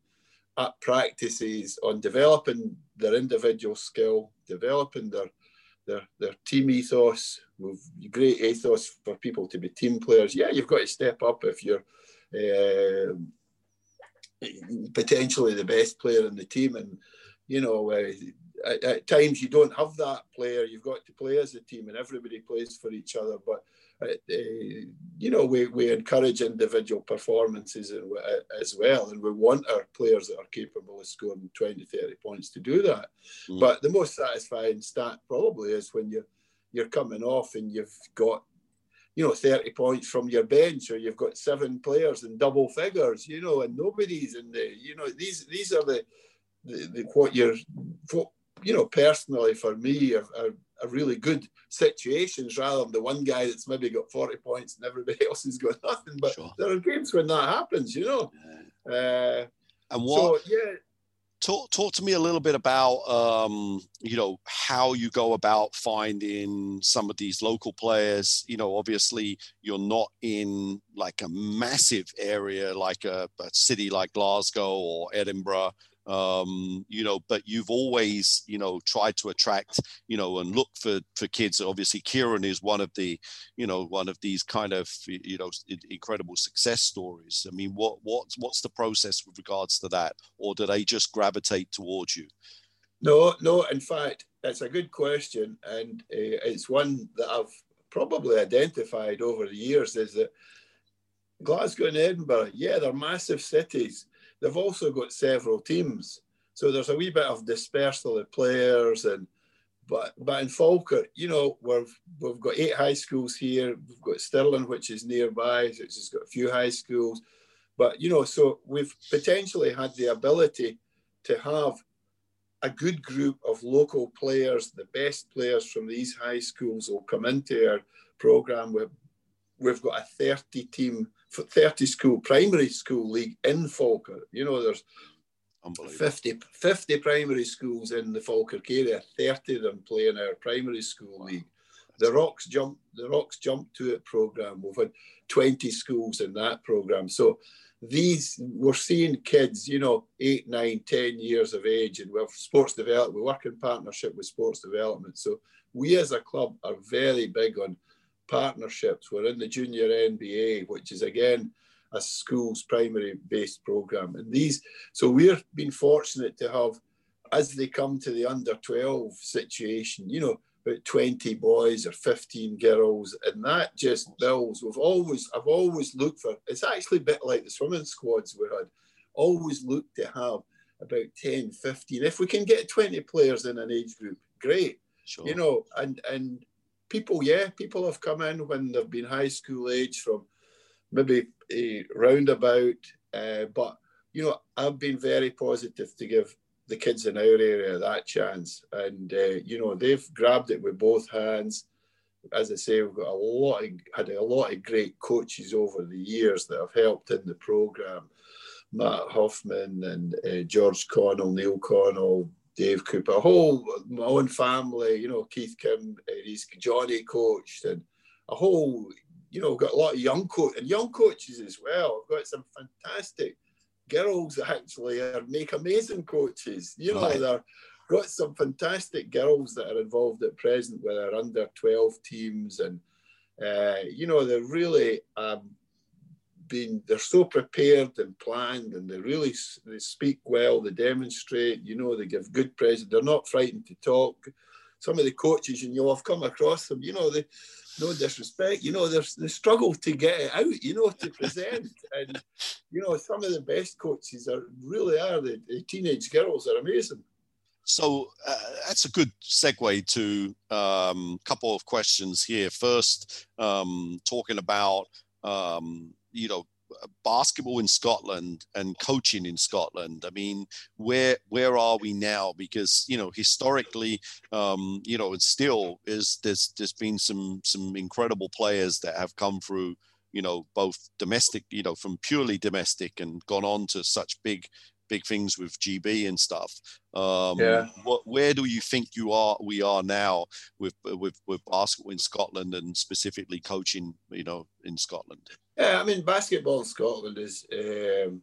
at practices on developing their individual skill, developing their their their team ethos. We've great ethos for people to be team players. Yeah, you've got to step up if you're uh, potentially the best player in the team, and you know. Uh, at, at, times you don't have that player. You've got to play as a team, and everybody plays for each other. But you know, we, we encourage individual performances as well, and we want our players that are capable of scoring 20, 30 points to do that. Mm. But the most satisfying stat probably is when you're you're coming off and you've got you know 30 points from your bench or you've got seven players in double figures you know and nobody's in the you know these these are the, the, the what you're you know personally for me are, are a really good situations rather than the one guy that's maybe got 40 points and everybody *laughs* else has got nothing. But sure. there are games when that happens, you know. Uh, and what? So, yeah. Talk, talk to me a little bit about um, you know how you go about finding some of these local players you know obviously you're not in like a massive area like a, a city like glasgow or edinburgh um, you know, but you've always, you know, tried to attract, you know, and look for for kids. Obviously, Kieran is one of the, you know, one of these kind of, you know, incredible success stories. I mean, what what's what's the process with regards to that, or do they just gravitate towards you? No, no. In fact, it's a good question, and uh, it's one that I've probably identified over the years. Is that Glasgow and Edinburgh? Yeah, they're massive cities They've also got several teams, so there's a wee bit of dispersal of players and. But, but in Falkirk, you know, we've, we've got eight high schools here. We've got Stirling, which is nearby, which has got a few high schools. But, you know, so we've potentially had the ability to have a good group of local players, the best players from these high schools will come into our program. We've, we've got a 30 team 30 school primary school league in Falkirk. You know, there's 50, 50 primary schools in the Falkirk area, 30 of them play in our primary school league. The Rocks jump, the Rocks jump to it program. We've had 20 schools in that program. So these we're seeing kids, you know, eight, nine, ten years of age, and we have sports development. We work in partnership with sports development. So we as a club are very big on partnerships. We're in the junior NBA, which is again a school's primary based program. And these, so we've been fortunate to have, as they come to the under 12 situation, you know, about 20 boys or 15 girls, and that just builds. We've always, I've always looked for, it's actually a bit like the swimming squads we had, always looked to have about 10, 15. If we can get 20 players in an age group, great. Sure. You know, and and people, yeah, people have come in when they've been high school age from maybe a roundabout. Uh, but, you know, I've been very positive to give the kids in our area that chance. And, uh, you know, they've grabbed it with both hands. As I say, we've got a lot of, had a lot of great coaches over the years that have helped in the programme. Matt Hoffman and uh, George Connell, Neil Connell, Dave Cooper, a whole my own family, you know, Keith Kim, he's Johnny coached, and a whole, you know, got a lot of young coach and young coaches as well. I've got some fantastic girls that actually are, make amazing coaches. You know, right. they're got some fantastic girls that are involved at present with our under 12 teams and uh, you know they're really um, been they're so prepared and planned and they really they speak well they demonstrate you know they give good present they're not frightened to talk. Some of the coaches you know i've come across them you know they no disrespect you know they struggle to get it out you know to present. *laughs* And you know some of the best coaches are really are the, the teenage girls are amazing. So uh, that's a good segue to a um, couple of questions here. First, um, talking about um, you know basketball in Scotland and coaching in Scotland. I mean, where where are we now? Because you know, historically, um, you know, it still is. There's there's been some some incredible players that have come through. You know, both domestic, you know, from purely domestic and gone on to such big big things with GB and stuff. Um, yeah. What, where do you think you are? We are now with with with basketball in Scotland and specifically coaching. You know, in Scotland. Yeah, I mean, basketball in Scotland is. Um,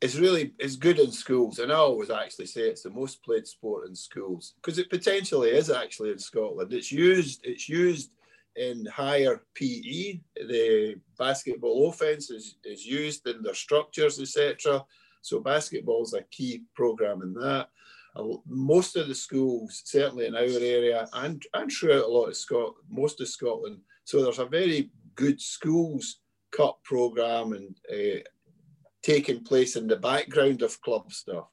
it's really it's good in schools, and I always actually say it's the most played sport in schools because it potentially is actually in Scotland. It's used it's used in higher PE. The basketball offense is, is used in their structures, etc. So basketball is a key program in that. Most of the schools, certainly in our area and, and throughout a lot of Scotland, most of Scotland, so there's a very good schools cup program and uh, taking place in the background of club stuff.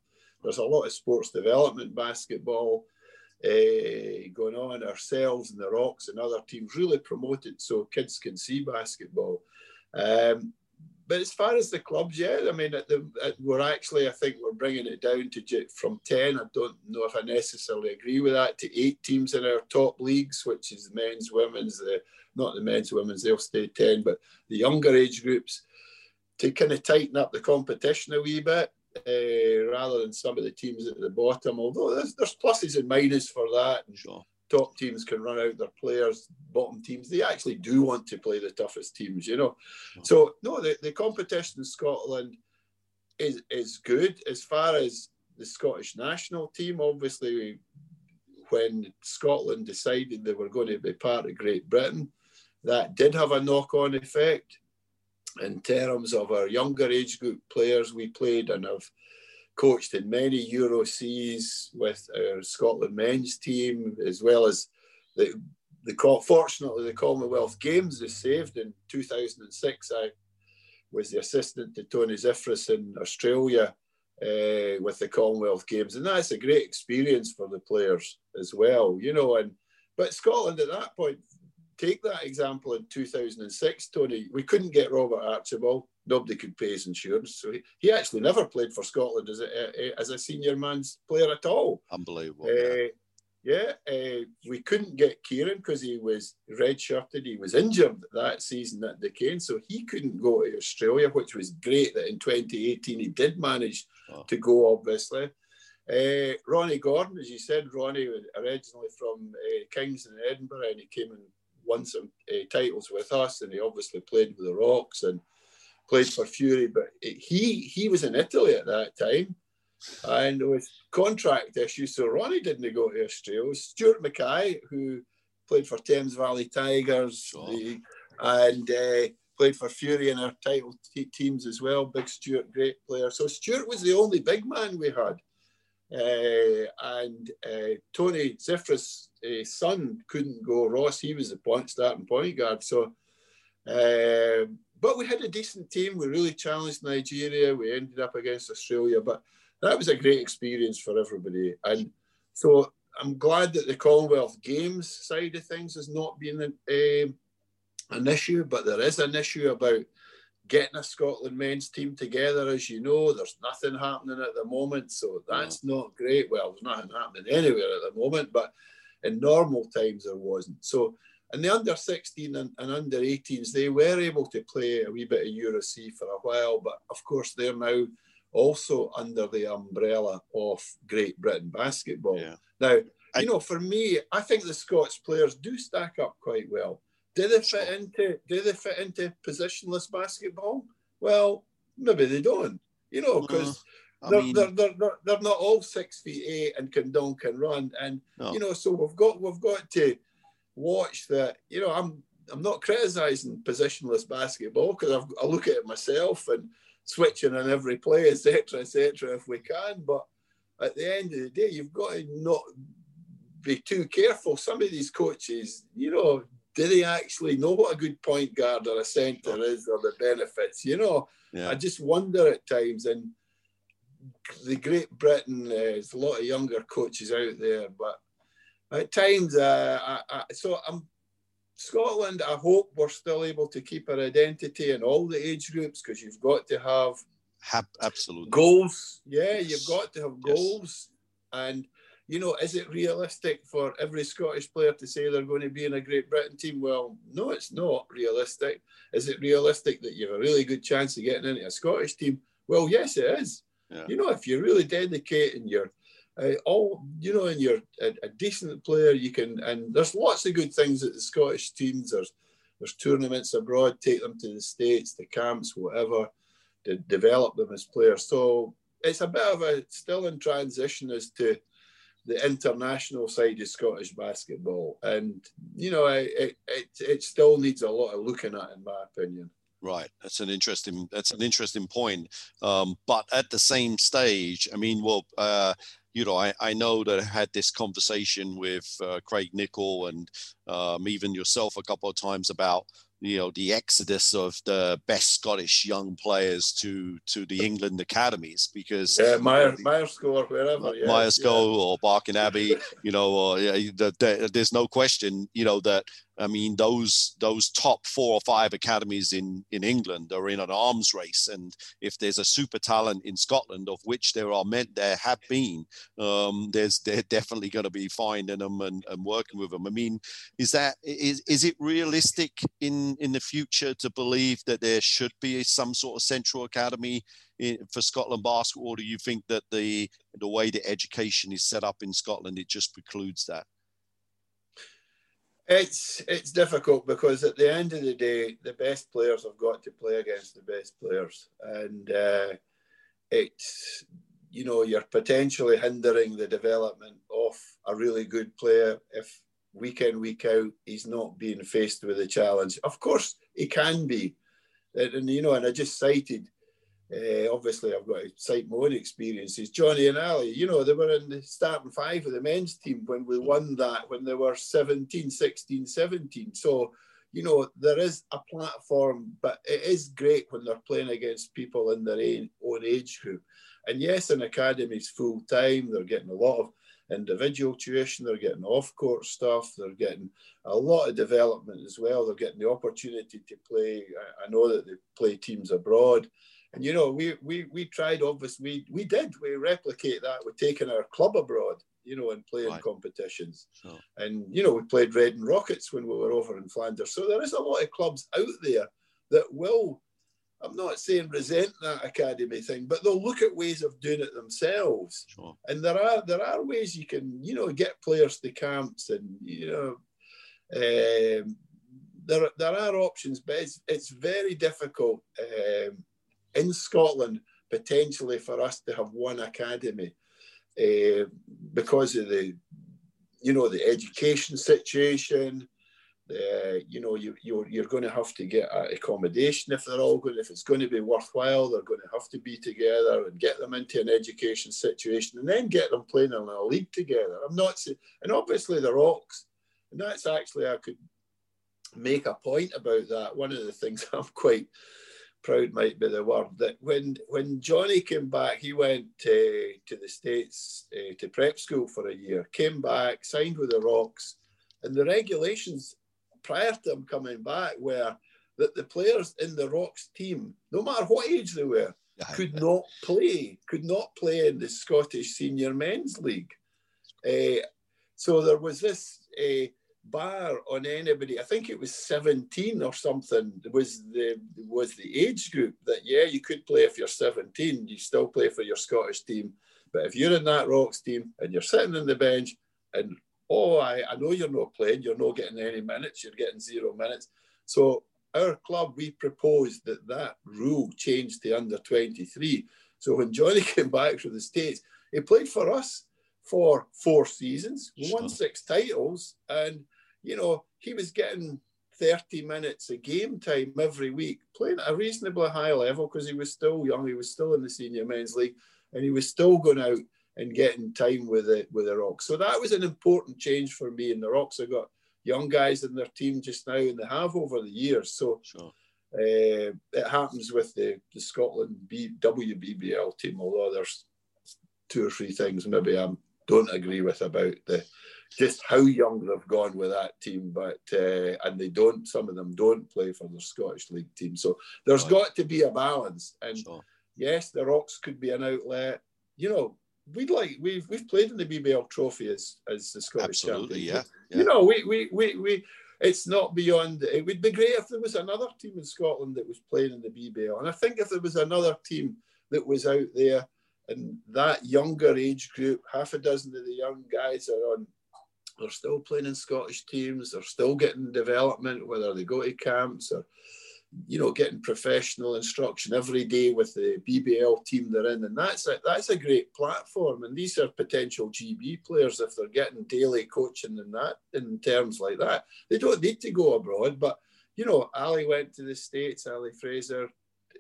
There's a lot of sports development basketball uh, going on ourselves and the Rocks and other teams really promote it so kids can see basketball. Um, but as far as the clubs, yeah, I mean, at the, at, we're actually, I think we're bringing it down to from 10. I don't know if I necessarily agree with that, to eight teams in our top leagues, which is men's, women's, the, not the men's, women's, they'll stay 10, but the younger age groups to kind of tighten up the competition a wee bit. Uh, rather than some of the teams at the bottom, although there's, there's pluses and minuses for that. Sure top teams can run out their players, bottom teams, they actually do want to play the toughest teams, you know. So, no, the, the competition in Scotland is, is good. As far as the Scottish national team, obviously, when Scotland decided they were going to be part of Great Britain, that did have a knock on effect in terms of our younger age group players we played and have coached in many Euro Cs with our Scotland men's team, as well as the, the fortunately the Commonwealth Games is saved in 2006. I was the assistant to Tony Zifris in Australia uh, with the Commonwealth Games, and that's a great experience for the players as well, you know. And but Scotland at that point, take that example in 2006, Tony, we couldn't get Robert Archibald nobody could pay his insurance. So he, he actually never played for Scotland as a, as a senior man's player at all. Unbelievable. Uh, yeah, uh, we couldn't get Kieran because he was redshirted. He was injured that season at Duquesne, so he couldn't go to Australia, which was great that in 2018 he did manage oh. to go, obviously. Uh, Ronnie Gordon, as you said, Ronnie was originally from uh, Kings in Edinburgh and he came and won some uh, titles with us and he obviously played with the Rocks and played for Fury, but he he was in Italy at that time, and with contract issues, so Ronnie didn't go to Australia. It was Stuart Mackay, who played for Thames Valley Tigers, sure. the, and uh, played for Fury in our title t- teams as well. Big Stuart, great player. So Stuart was the only big man we had. Uh, and uh, Tony Zifris' uh, son couldn't go. Ross, he was the point starting point guard. So but we had a decent team. We really challenged Nigeria. We ended up against Australia, but that was a great experience for everybody. And so I'm glad that the Commonwealth Games side of things has not been um, an issue, but there is an issue about getting a Scotland men's team together. As you know, there's nothing happening at the moment, so that's not great. Well, there's nothing happening anywhere at the moment, but in normal times there wasn't. So and the under 16 and, and, under 18s, they were able to play a wee bit of Euro C for a while, but of course they're now also under the umbrella of Great Britain basketball. Yeah. Now, I, you know, for me, I think the Scots players do stack up quite well. Do they fit into do they fit into positionless basketball? Well, maybe they don't. You know, because uh, they're, they're, they're, they're, they're not all six feet eight and can dunk and run. And no. you know, so we've got we've got to watch that, you know, I'm I'm not criticizing positionless basketball because I look at it myself and switching on every play, etc., etc. if we can. But at the end of the day, you've got to not be too careful. Some of these coaches, you know, do they actually know what a good point guard or a centre is or the benefits? You know, yeah. I just wonder at times. And the Great Britain, uh, there's a lot of younger coaches out there, but at times, uh, I, I, so I'm Scotland, I hope we're still able to keep our identity in all the age groups because you've got to have absolutely goals. Yeah, you've got to have goals. Yes. And, you know, is it realistic for every Scottish player to say they're going to be in a Great Britain team? Well, no, it's not realistic. Is it realistic that you have a really good chance of getting into a Scottish team? Well, yes, it is. Yeah. You know, if you're really dedicating your uh, all you know, and you're a, a, decent player, you can. And there's lots of good things at the Scottish teams. There's there's tournaments abroad, take them to the states, the camps, whatever, to develop them as players. So it's a bit of a still in transition as to the international side of Scottish basketball, and you know, it it, it still needs a lot of looking at, in my opinion. Right, that's an interesting that's an interesting point. Um, but at the same stage, I mean, well, uh, you know, I, I know that I had this conversation with uh, Craig Nicol and um, even yourself a couple of times about you know the exodus of the best Scottish young players to to the England academies because yeah, Meyer, or wherever yeah, Myerscough yeah. or Barking Abbey, you know, or, yeah, the, the, there's no question, you know, that I mean, those those top four or five academies in in England are in an arms race, and if there's a super talent in Scotland, of which there are meant there have been, um, there's they're definitely going to be finding them and, and working with them. I mean, is that is is it realistic in in the future to believe that there should be some sort of central academy in, for Scotland basketball? Do you think that the the way the education is set up in Scotland it just precludes that? It's it's difficult because at the end of the day, the best players have got to play against the best players, and uh, it's you know you're potentially hindering the development of a really good player if week in week out he's not being faced with a challenge. Of course, he can be, and, and you know, and I just cited uh, obviously, I've got to cite my own experiences. Johnny and Ali, you know, they were in the starting five of the men's team when we won that when they were 17, 16, 17. So, you know, there is a platform, but it is great when they're playing against people in their own age group. And yes, an academy's full time, they're getting a lot of individual tuition, they're getting off court stuff, they're getting a lot of development as well. They're getting the opportunity to play. I know that they play teams abroad. And you know, we we we tried obviously we we did we replicate that with taking our club abroad, you know, and playing right. competitions. Sure. And you know, we played Red and Rockets when we were over in Flanders. So there is a lot of clubs out there that will. I'm not saying resent that academy thing, but they'll look at ways of doing it themselves. Sure. And there are there are ways you can you know get players to camps and you know um, there there are options, but it's it's very difficult. Um, in Scotland potentially for us to have one academy uh, because of the, you know, the education situation. Uh, you know, you, you're, you're going to have to get accommodation if they're all going. If it's going to be worthwhile, they're going to have to be together and get them into an education situation, and then get them playing in a league together. I'm not saying, and obviously the Rocks, and that's actually I could make a point about that. One of the things *laughs* I'm quite proud might be the word that when when Johnny came back, he went to, to the States uh, to prep school for a year, came back, signed with the Rocks, and the regulations prior to him coming back were that the players in the Rocks team, no matter what age they were, could not play, could not play in the Scottish Senior Men's League. Uh, so there was this uh, bar on anybody. I think it was 17 or something was the was the age group that yeah you could play if you're 17 you still play for your Scottish team. But if you're in that Rocks team and you're sitting on the bench and oh I, I know you're not playing you're not getting any minutes you're getting zero minutes. So our club we proposed that that rule changed to under 23 so when Johnny *laughs* came back from the States he played for us for four seasons, won six titles, and you know, he was getting 30 minutes of game time every week, playing at a reasonably high level because he was still young. He was still in the senior men's league and he was still going out and getting time with the, with the Rocks. So that was an important change for me. in the Rocks I got young guys in their team just now and they have over the years. So sure. uh, it happens with the, the Scotland B, WBBL team, although there's two or three things maybe I don't agree with about the just how young they've gone with that team. But uh, and they don't. Some of them don't play for the Scottish League team. So there's right. got to be a balance. And sure. yes, the Rocks could be an outlet. You know, we'd like we've we've played in the BBL Trophy as as the Scottish Absolutely. Yeah, yeah. You know, we we we we. It's not beyond. It would be great if there was another team in Scotland that was playing in the BBL, and I think if there was another team that was out there and that younger age group, half a dozen of the young guys are on. They're still playing in Scottish teams. They're still getting development, whether they go to camps or, you know, getting professional instruction every day with the BBL team they're in. And that's a, that's a great platform. And these are potential GB players if they're getting daily coaching in that in terms like that. They don't need to go abroad. But, you know, Ali went to the States, Ali Fraser,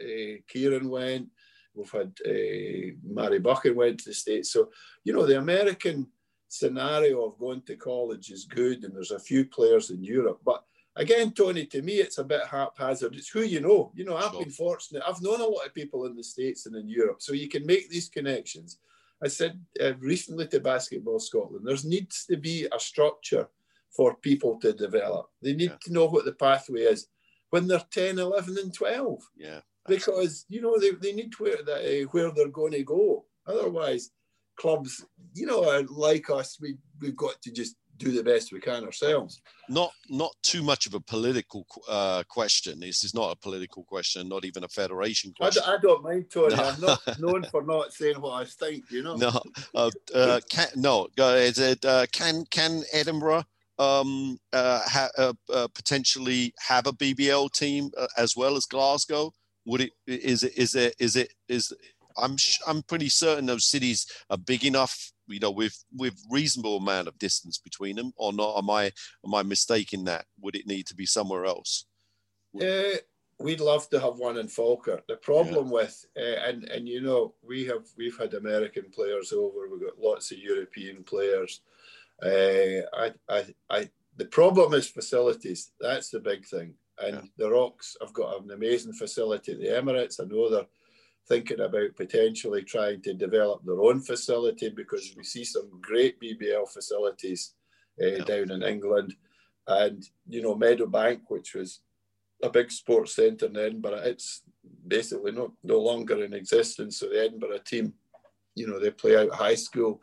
uh, Kieran went. We've had uh, Mary Buchan went to the States. So, you know, the American scenario of going to college is good, and there's a few players in Europe. But again, Tony, to me, it's a bit haphazard. It's who you know. You know, I've sure. been fortunate. I've known a lot of people in the States and in Europe. So you can make these connections. I said uh, recently to Basketball Scotland, there needs to be a structure for people to develop. They need yeah. to know what the pathway is when they're 10, 11, and 12. Yeah because you know they, they need where uh, where they're going to go. Otherwise, clubs, you know, like us, we we've got to just do the best we can ourselves. Not not too much of a political uh, question. This is not a political question, not even a federation question. I, I don't mind, Tony. No. I'm not *laughs* known for not saying what I think. You know. No, uh, uh, can, no. Is it uh, can can Edinburgh? Um, uh, ha, uh, potentially have a BBL team as well as Glasgow would it is it is it is it is I'm I'm pretty certain those cities are big enough, you know, with with reasonable amount of distance between them, or not? Am I am I mistaken that? Would it need to be somewhere else? Uh, we'd love to have one in Falkirk. The problem yeah. with uh, and and you know we have we've had American players over. We've got lots of European players. Uh, I, I I the problem is facilities. That's the big thing. And yeah. the Rocks have got an amazing facility the Emirates. I know they're thinking about potentially trying to develop their own facility because we see some great BBL facilities uh, yeah. down in England. And, you know, Meadowbank, which was a big sports centre in Edinburgh, it's basically no, no longer in existence. So the Edinburgh team, you know, they play out high school.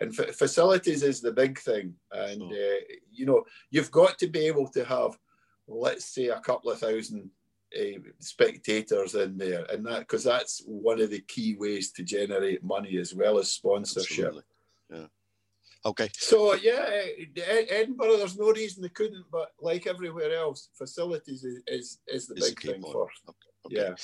And f- facilities is the big thing. And, oh. uh, you know, you've got to be able to have – let's say a couple of thousand uh, spectators in there, and that because that's one of the key ways to generate money as well as sponsorship. Absolutely. Yeah. Okay. So yeah, Edinburgh. There's no reason they couldn't, but like everywhere else, facilities is is, is the big thing for. Okay. Okay. Yeah.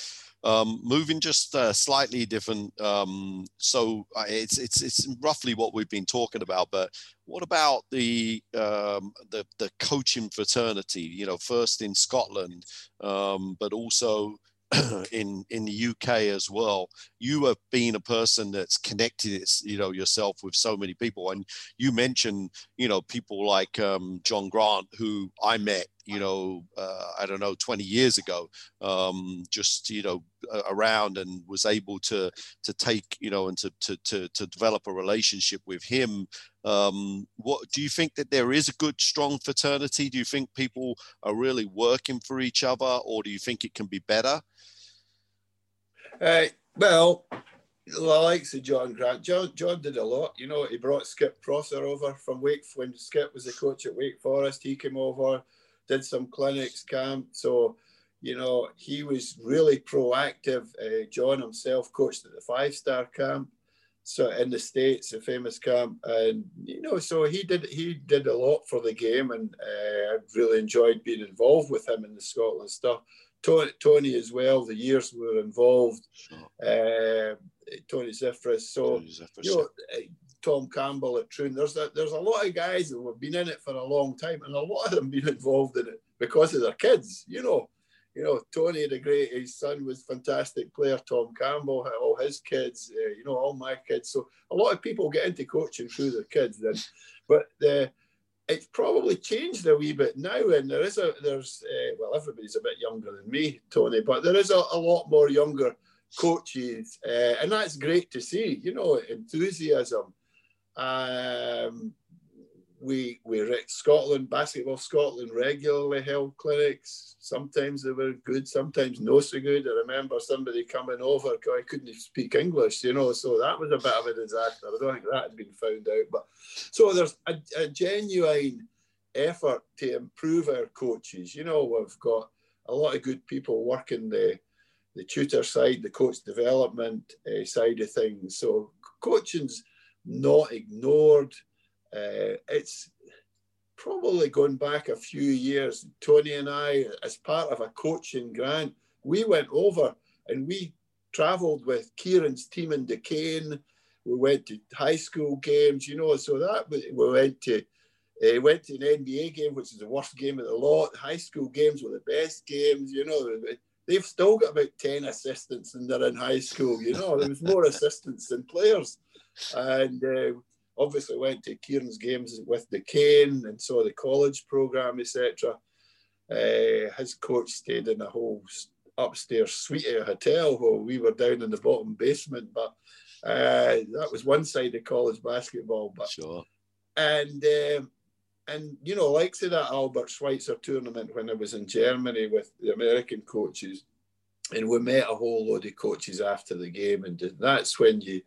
Um, moving just uh, slightly different. Um, so uh, it's it's it's roughly what we've been talking about. But what about the um, the the coaching fraternity? You know, first in Scotland, um, but also *clears throat* in in the UK as well. You have been a person that's connected, you know, yourself with so many people, and you mentioned, you know, people like um, John Grant, who I met, you know, uh, I don't know, 20 years ago, um, just you know, around, and was able to to take, you know, and to to to, to develop a relationship with him. Um, what do you think that there is a good, strong fraternity? Do you think people are really working for each other, or do you think it can be better? Uh, well, the likes of John Grant. John, John did a lot. You know, he brought Skip Prosser over from Wake when Skip was the coach at Wake Forest. He came over, did some clinics, camp. So, you know, he was really proactive. Uh, John himself coached at the five star camp. So in the states, a famous camp, and you know, so he did he did a lot for the game, and uh, I really enjoyed being involved with him in the Scotland stuff. Tony, Tony as well. The years we were involved. Sure. Uh, Tony Zifris. So Zifris, you know, uh, Tom Campbell at Troon. There's a, there's a lot of guys that have been in it for a long time, and a lot of them been *laughs* involved in it because of their kids. You know, you know, Tony a great. His son was fantastic player. Tom Campbell, all his kids. Uh, you know, all my kids. So a lot of people get into coaching through their kids. Then, but the it's probably changed a wee bit now, and there is a there's uh, well everybody's a bit younger than me, Tony, but there is a, a lot more younger coaches, uh, and that's great to see. You know, enthusiasm. Um, we we Scotland basketball Scotland regularly held clinics. Sometimes they were good, sometimes not so good. I remember somebody coming over, because I couldn't speak English, you know, so that was a bit of a disaster. I don't think that had been found out, but so there's a, a genuine effort to improve our coaches. You know, we've got a lot of good people working the the tutor side, the coach development uh, side of things. So coaching's not ignored uh, it's probably going back a few years. Tony and I, as part of a coaching grant, we went over and we travelled with Kieran's team in Duquesne. We went to high school games, you know. So that we went to uh, went to an NBA game, which is the worst game of the lot. High school games were the best games, you know. They've still got about 10 assistants and they're in high school, you know. There was more *laughs* assistants than players. And uh, obviously went to Kieran's games with Duquesne and saw the college program, etc. Uh, his coach stayed in a whole upstairs suite at a hotel while we were down in the bottom basement. But uh, that was one side of college basketball. But sure. And um, and you know, like say that Albert Schweitzer tournament when I was in Germany with the American coaches, and we met a whole load of coaches after the game, and that's when you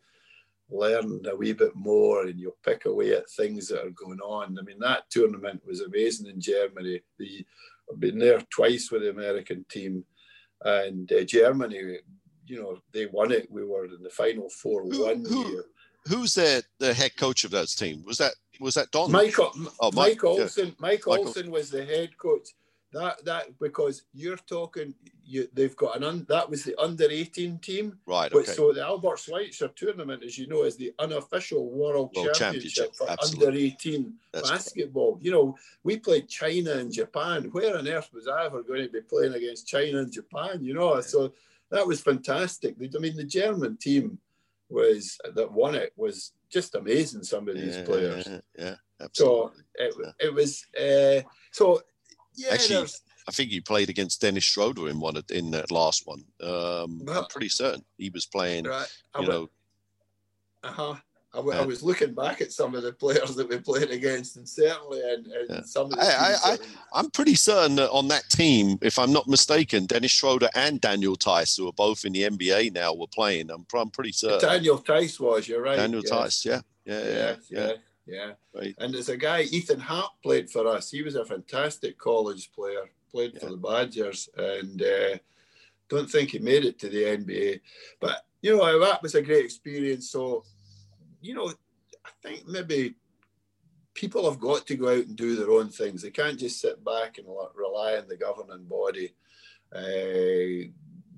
learn a wee bit more and you'll pick away at things that are going on. I mean, that tournament was amazing in Germany. The, I've been there twice with the American team, and uh, Germany, you know, they won it. We were in the final four who, one who, year. Who's the the head coach of that team? Was that was that Don? Mike, oh, Mike, Mike Olson. Yeah. Mike Olson was the head coach. That that because you're talking, you they've got an un, that was the under eighteen team, right? Okay. so the Albert Schweitzer tournament, as you know, is the unofficial world, world championship, championship, for Absolutely. under eighteen That's basketball. You know, we played China and Japan. Where on earth was I ever going to be playing against China and Japan? You know, yeah. so that was fantastic. I mean, the German team was that won it was just amazing. Some of these yeah, players, yeah, absolutely. So it, it was uh, so yeah, Actually, I think he played against Dennis Schroeder in one in that last one. Um, I'm pretty certain he was playing. Right. You know. Uh huh. I was looking back at some of the players that we played against, and certainly, and, and yeah. some of the I, I, I, am pretty certain that on that team, if I'm not mistaken, Dennis Schroeder and Daniel Theis, who are both in the NBA now, were playing. I'm, I'm pretty certain. Daniel Theis was, you're right. Daniel yes. Theis, yeah. Yeah, yeah, yeah. yeah. Yeah. Right. And there's a guy, Ethan Hart, played for us. He was a fantastic college player, played yeah. for the Badgers, and uh, don't think he made it to the NBA. But, you know, that was a great experience. So, you know, I think maybe people have got to go out and do their own things. They can't just sit back and rely on the governing body. Uh,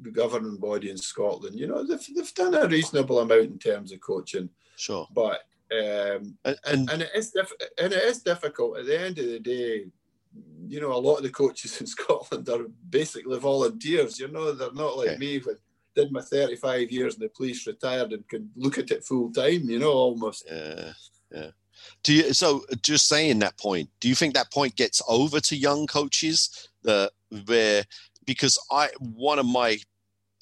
the governing body in Scotland, you know, they've, they've done a reasonable amount in terms of coaching. Sure. But um, and, and, and it is diff- and it is difficult at the end of the day. You know, a lot of the coaches *laughs* in Scotland are basically volunteers. You know, they're not like me with did my 35 years in the police, retired, and can look at it full time. You know, almost. Yeah, yeah. Do you so just saying that point? Do you think that point gets over to young coaches? The where because I one of my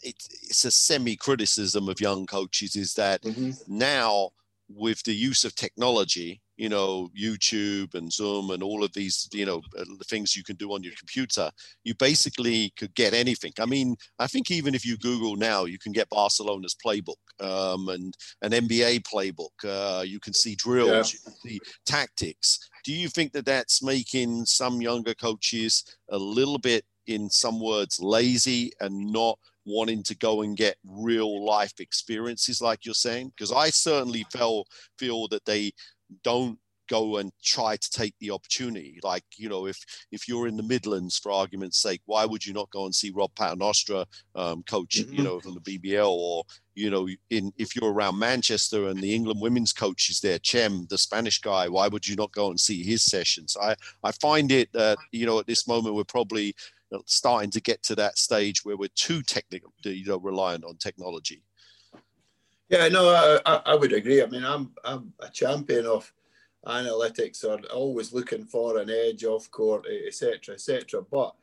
it, it's a semi criticism of young coaches is that mm-hmm. now with the use of technology, you know, YouTube and Zoom and all of these, you know, uh, the things you can do on your computer, you basically could get anything. I mean, I think even if you Google now, you can get Barcelona's playbook um, and an NBA playbook. Uh, you can see drills, yeah. you can see tactics. Do you think that that's making some younger coaches a little bit, in some words, lazy and not – wanting to go and get real life experiences like you're saying? Because i certainly feel feel that they don't go and try to take the opportunity. Like you know if if you're in the midlands for argument's sake why would you not go and see rob paternostro um, coach mm-hmm. you know from the bbl or you know in if you're around manchester and the england women's coach is there chema the spanish guy why would you not go and see his sessions? I i find it that you know at this moment we're probably starting to get to that stage where we're too technical, you know, reliant on technology. Yeah, no, I, I would agree. I mean, I'm I'm a champion of analytics or always looking for an edge off court, etc., etc. But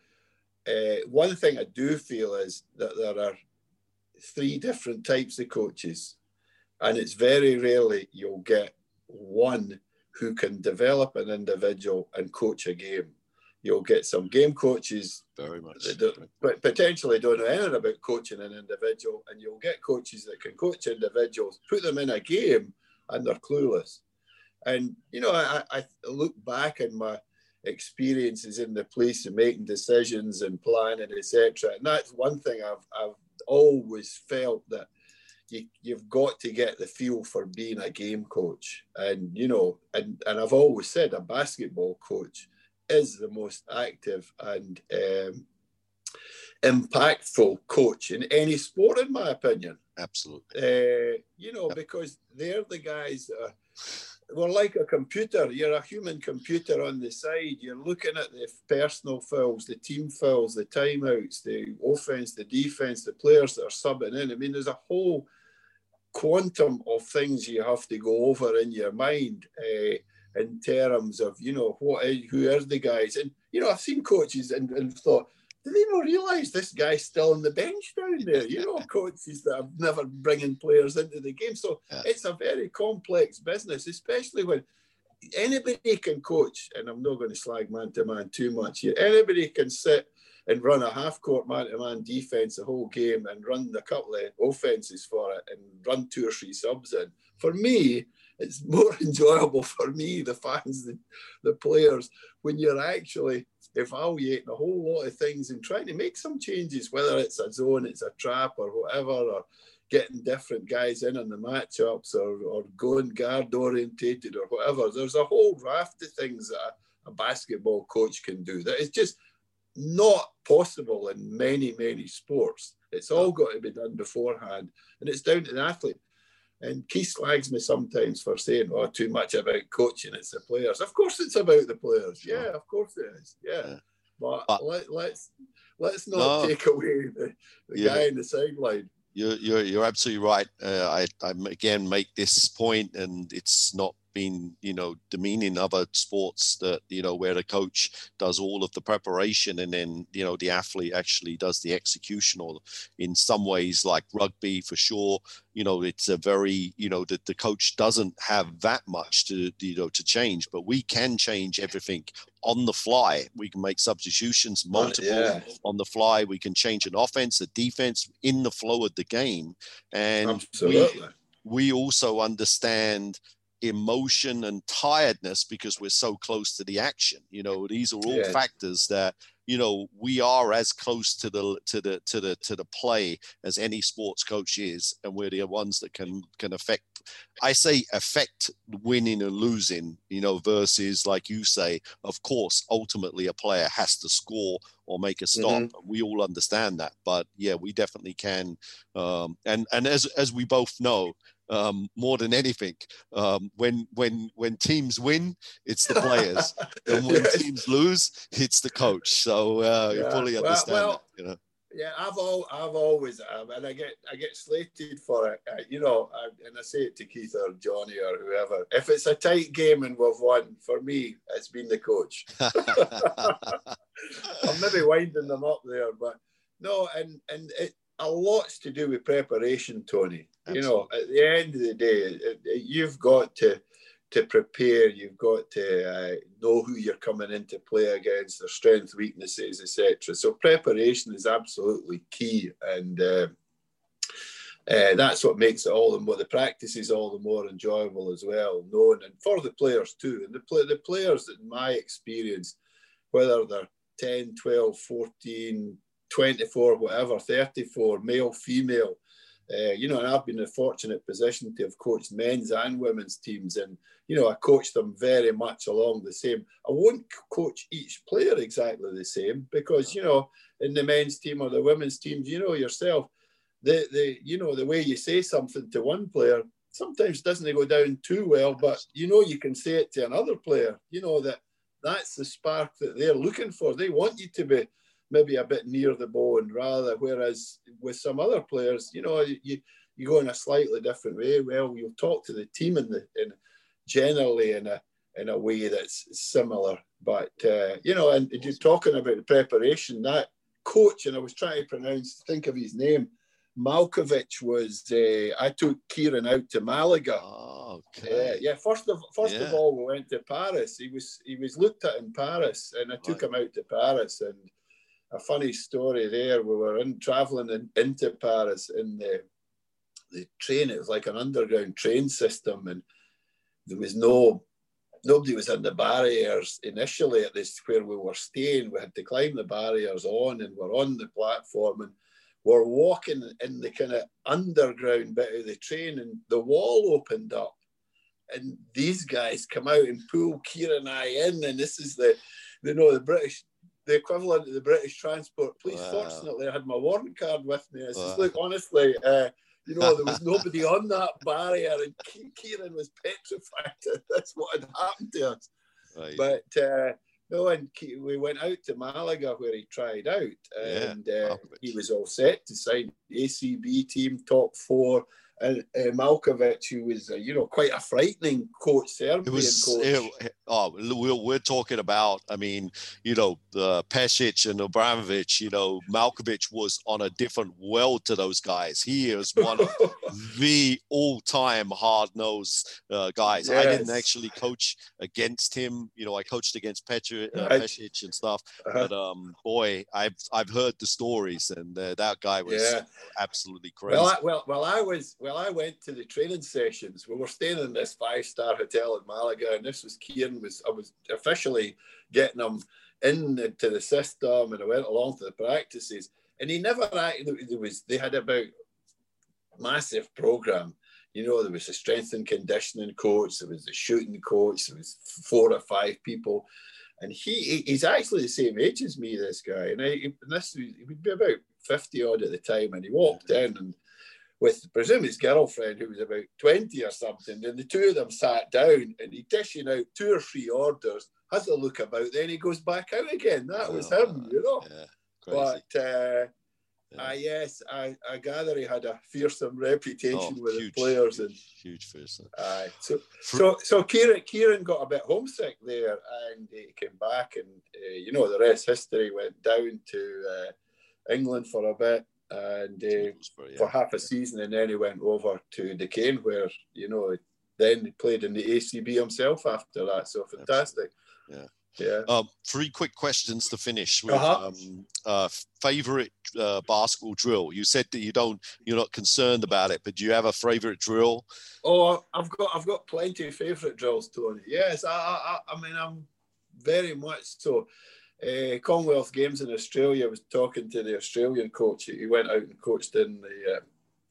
uh, one thing I do feel is that there are three different types of coaches, and it's very rarely you'll get one who can develop an individual and coach a game. You'll get some game coaches very much, but potentially don't know anything about coaching an individual, and you'll get coaches that can coach individuals, put them in a game, and they're clueless. And you know, I, I look back in my experiences in the police and making decisions and planning, etc. And that's one thing I've I've always felt that you, you've got to get the feel for being a game coach. And, you know, and, and I've always said a basketball coach is the most active and um, impactful coach in any sport, in my opinion. Absolutely. Uh, you know, yep. because they're the guys that are, we're like a computer. You're a human computer on the side. You're looking at the personal fouls, the team fouls, the timeouts, the offense, the defense, the players that are subbing in. I mean, there's a whole quantum of things you have to go over in your mind uh, in terms of you know what is, who are the guys and you know I've seen coaches and, and thought do they not realise this guy's still on the bench down there? You know, *laughs* coaches that have never bringing players into the game. So yeah. it's a very complex business, especially when anybody can coach. And I'm not going to slag man to man too much here. Anybody can sit and run a half court man to man defense the whole game and run a couple of offenses for it and run two or three subs in. For me, it's more *laughs* enjoyable for me, the fans, the, the players, when you're actually evaluating a whole lot of things and trying to make some changes, whether it's a zone, it's a trap, or whatever, or getting different guys in on the matchups, or, or going guard orientated, or whatever. There's a whole raft of things that a, a basketball coach can do that is just not possible in many, many sports. It's all got to be done beforehand, and it's down to the athlete. And Keith slags me sometimes for saying, "Oh, too much about coaching. It's the players." Of course, it's about the players. Yeah, of course it is. Yeah, yeah. but, but let, us let's, let's not no, take away the, the yeah. guy in the sideline. You're, you're, you're absolutely right. Uh, I, I again make this point, and it's not been you know demeaning other sports that you know where the coach does all of the preparation and then you know the athlete actually does the execution or in some ways like rugby for sure you know it's a very you know that the coach doesn't have that much to you know to change but we can change everything on the fly we can make substitutions multiple yeah. on the fly we can change an offense a defense in the flow of the game and Absolutely. we we also understand emotion and tiredness because we're so close to the action you know these are all yeah. factors that you know we are as close to the to the to the to the play as any sports coach is and we're the ones that can can affect i say affect winning and losing you know versus like you say of course ultimately a player has to score or make a stop mm-hmm. we all understand that but yeah we definitely can um and and as as we both know um, more than anything. Um, when when when teams win, it's the players, *laughs* and when yes. teams lose, it's the coach. So uh, yeah. you fully understand well, well, that, you know. Yeah, I've all I've always um, and I get I get slated for it. Uh, you know, I, and I say it to Keith or Johnny or whoever. If it's a tight game and we've won, for me, it's been the coach. *laughs* *laughs* I'm maybe winding them up there, but no, and and it, a lot's to do with preparation, Tony. Absolutely. You know, at the end of the day, you've got to to prepare. You've got to uh, know who you're coming into play against, their strengths, weaknesses, etc. So preparation is absolutely key, and uh, uh, that's what makes it all the more. The practice is all the more enjoyable as well, knowing and for the players too. And the play, the players, in my experience, whether they're 10, 12, 14, 24, whatever, 34, male, female. Uh, you know, and I've been in a fortunate position to have coached men's and women's teams, and you know, I coach them very much along the same. I won't coach each player exactly the same because you know, in the men's team or the women's teams, you know yourself, the the you know the way you say something to one player sometimes doesn't go down too well, but you know you can say it to another player. You know that that's the spark that they're looking for. They want you to be maybe a bit near the bone rather. Whereas with some other players, you know, you, you go in a slightly different way. Well, you'll talk to the team in the in generally in a in a way that's similar. But uh, you know, and you're talking about the preparation. That coach, and I was trying to pronounce, think of his name. Maljkovic was. Uh, I took Kieran out to Malaga. Oh, okay. Uh, yeah, first of first Yeah. of all, we went to Paris. He was he was looked at in Paris, and I took Right. him out to Paris. And a funny story there. We were in traveling in, into Paris in the the train. It was like an underground train system, and there was no nobody was in the barriers initially at this where we were staying. We had to climb the barriers on, and we're on the platform, and we're walking in the kind of underground bit of the train, and the wall opened up, and these guys come out and pull Kieran and I in, and this is the, you know, the British. The equivalent of the British Transport Police. Wow. Fortunately, I had my warrant card with me. I says, Wow. "Look, honestly, uh, you know, there was *laughs* nobody on that barrier, and Kieran was petrified that that's what had happened to us. Right. But uh, no, and we went out to Malaga where he tried out, Yeah, and uh, he was all set to sign the ACB team top four. And uh, Maljkovic, who was, uh, you know, quite a frightening coach, Serbian was coach. it- oh we're, we're talking about i mean you know uh, Pesic and Obradovic you know Maljkovic was on a different world to those guys he is one of *laughs* the all-time hard-nosed uh, guys i didn't actually coach against him you know i coached against Petr, uh, Pesic and stuff Uh-huh. but um boy i've i've heard the stories and uh, that guy was yeah. absolutely crazy Well, I, well, well, I was well. I went to the training sessions. We were staying in this five-star hotel in Malaga, and this was Kieran. Was I was officially getting him into the system, and I went along to the practices. And he never actually. There was they had about massive program. You know, there was a strength and conditioning coach, there was a shooting coach, there was four or five people. And he he- he's actually the same age as me, this guy. And, I, and this he would be about 50 odd at the time. And he walked in and with I presume his girlfriend who was about 20 or something. And the two of them sat down and he dishing out two or three orders, has a look about, then he goes back out again. That was him, you know. yeah But uh, Yeah. ah, yes, I, I gather he had a fearsome reputation Oh, with huge, the players. huge, And huge person. aye. so, so, so Kieran, Kieran got a bit homesick there and he came back. And, uh, you know, the rest history went down to uh, England for a bit and uh, yeah. for half a season. And then he went over to Duquesne, where, you know, then he played in the ACB himself after that. So fantastic. Yeah. Yeah. Um, three quick questions to finish with. Uh-huh. Um, uh, favorite uh, basketball drill? You said that you don't, you're not concerned about it, but do you have a favorite drill? Oh, I've got I've got plenty of favourite drills, Tony. Yes, I, I I mean I'm very much so. Uh, Commonwealth Games in Australia. I was talking to the Australian coach. He went out and coached in the. Uh,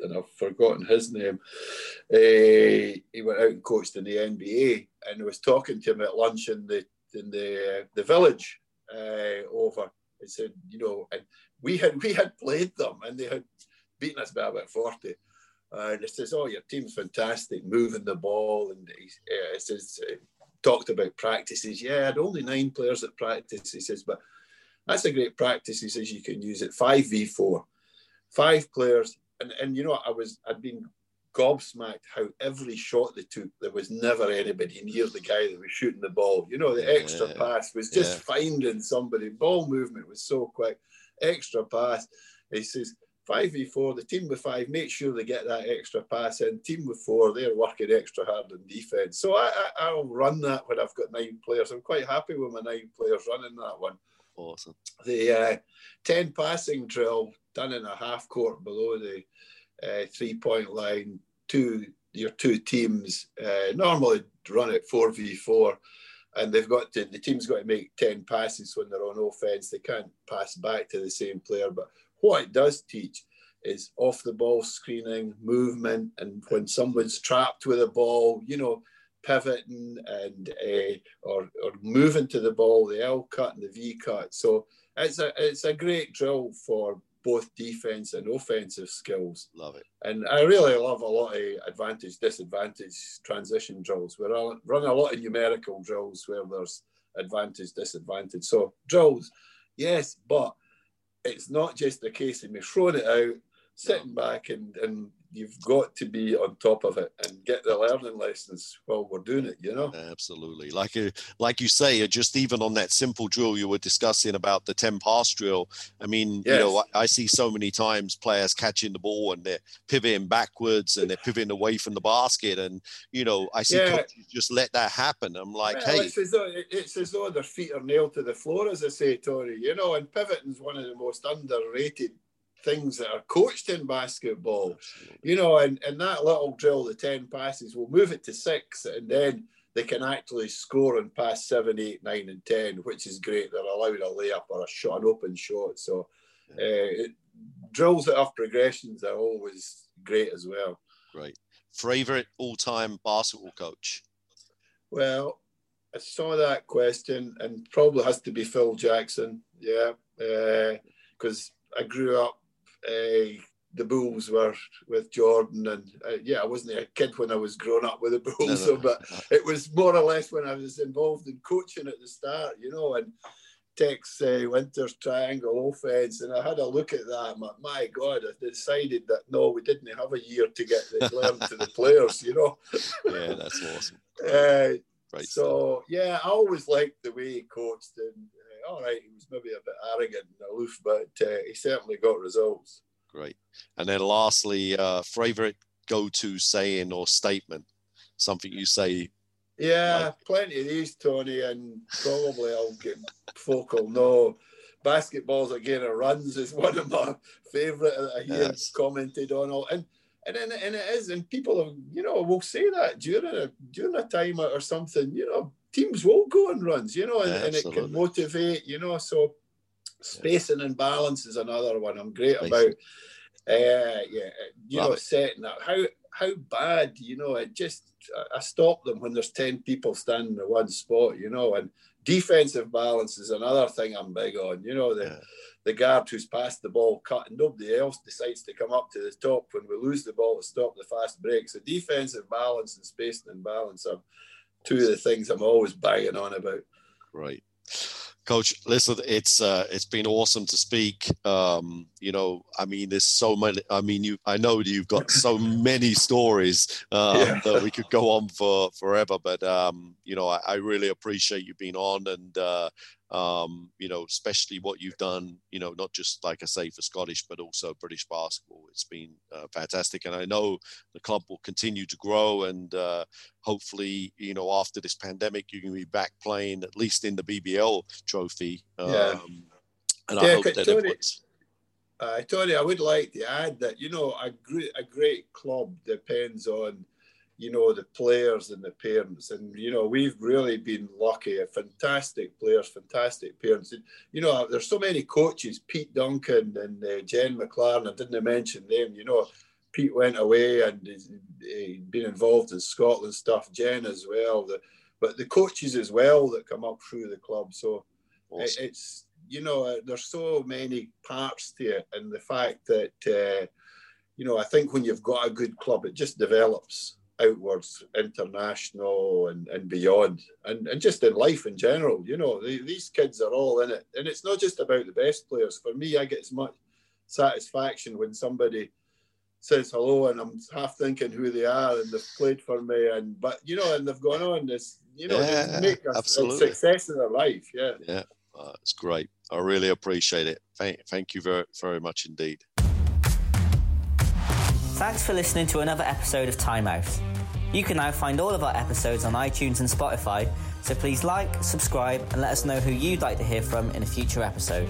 and I've forgotten his name. Uh, he went out and coached in the NBA, and I was talking to him at lunch in the in the uh, the village uh, over. He said, you know, and we had we had played them, and they had beaten us by about forty. And he says, "Oh, your team's fantastic, moving the ball." And he uh, says, talked about practices. Yeah, I had only nine players at practice. He says, but that's a great practice. He says you can use it five v four, five players. And and you know, I was I'd been gobsmacked how every shot they took, there was never anybody near the guy that was shooting the ball. You know, the extra Yeah. pass was just Yeah. finding somebody. Ball movement was so quick. Extra pass. He says, 5v4, the team with five, make sure they get that extra pass in. Team with four, they're working extra hard in defence. So I, I, I'll run that when I've got nine players. I'm quite happy with my nine players running that one. Awesome. The uh, 10 passing drill done in a half court below the uh, three point line, two your two teams uh, normally run it 4v4 and they've got to the team's got to make 10 passes when they're on offense they can't pass back to the same player but what it does teach is off the ball screening movement and when someone's trapped with a ball you know pivoting and uh, or, or moving to the ball the L cut and the V cut so it's a it's a great drill for both defense and offensive skills Love it. and I really love a lot of advantage, disadvantage transition drills. We're all- run a lot of numerical drills where there's advantage, disadvantage. So drills, yes, but it's not just a case of me throwing it out, sitting back and, and you've got to be on top of it and get the learning lessons while we're doing it. You know. Absolutely, like uh, like you say, uh, just even on that simple drill you were discussing about the ten pass drill. I mean, yes. you know, I, I, see so many times players catching the ball and they're pivoting backwards and they're pivoting away from the basket, and you know, I see yeah. coaches just let that happen. I'm like, well, hey, it's as, though, it's as though their feet are nailed to the floor, as I say, Tony. You know, and pivoting is one of the most underrated things that are coached in basketball. You know, and, and that little drill, the 10 passes, we'll move it to six and then they can actually score and pass seven, eight, nine, and 10, which is great. They're allowed a layup or a shot, an open shot. So uh, it, drills that have progressions are always great as well. Great. Favorite all time basketball coach? Well, I saw that question and probably has to be Phil Jackson. Yeah. Because uh, I grew up uh, the Bulls were with Jordan, and uh, yeah, I wasn't a kid when I was growing up with the Bulls, no, no, so, but it was more or less when I was involved in coaching at the start, you know, and Tex uh, Winters triangle offense, and I had a look at that. My, my God, I decided that no, we didn't have a year to get the learn to the players, you know. yeah, that's awesome. *laughs* Uh, right so yeah, I always liked the way he coached, and all right, he was maybe a bit arrogant and aloof, but uh, he certainly got results. Great. And then lastly, uh, favorite go-to saying or statement, something you say. Yeah, like... plenty of these, Tony, and probably I'll get folk will know. Basketball's again a runs is one of my favourite that I hear yes. commented on. All and and and, and it is, and people have, you know will say that during a during a time or something. You know, teams will go on runs, you know, and, and it can motivate, you know. So spacing and balance is another one I'm great about. Uh, yeah, you Love know, it. setting up How how bad, you know, it just I stop them when there's ten people standing in one spot, you know, and defensive balance is another thing I'm big on. You know, the yeah. the guard who's passed the ball cut and nobody else decides to come up to the top when we lose the ball to stop the fast break. So defensive balance and spacing and balance are two of the things I'm always banging on about. Right. Coach, listen, it's uh, it's been awesome to speak. Um, you know, I mean, there's so many. I mean, you, I know you've got so *laughs* many stories um, yeah. that we could go on for forever. But um, you know, I, I, really appreciate you being on, and uh, um, you know, especially what you've done, you know, not just like I say for Scottish, but also British basketball. It's been uh, fantastic. And I know the club will continue to grow and uh, hopefully, you know, after this pandemic, you can be back playing at least in the BBL trophy. Um, yeah. And I yeah, hope that Tony, uh, Tony, I would like to add that, you know, a great, a great club depends on – you know, the players and the parents. And, you know, we've really been lucky. Fantastic players, fantastic parents. And, you know, there's so many coaches, Pete Duncan and uh, Jen McLaren, I didn't mention them. You know, Pete went away and he's, he's been involved in Scotland stuff, Jen as well. The, but the coaches as well that come up through the club. So awesome. it's, you know, uh, there's so many parts to it. And the fact that, uh, you know, I think when you've got a good club, it just develops outwards, international and, and beyond, and, and just in life in general. You know, the, these kids are all in it. And it's not just about the best players. For me, I get as much satisfaction when somebody says hello and I'm half thinking who they are and they've played for me and but you know and they've gone on this you know yeah, make a, a, success in their life yeah yeah uh, it's great I really appreciate it thank, thank you very very much indeed Thanks for listening to another episode of Time Out. You can now find all of our episodes on iTunes and Spotify, so please like, subscribe, and let us know who you'd like to hear from in a future episode.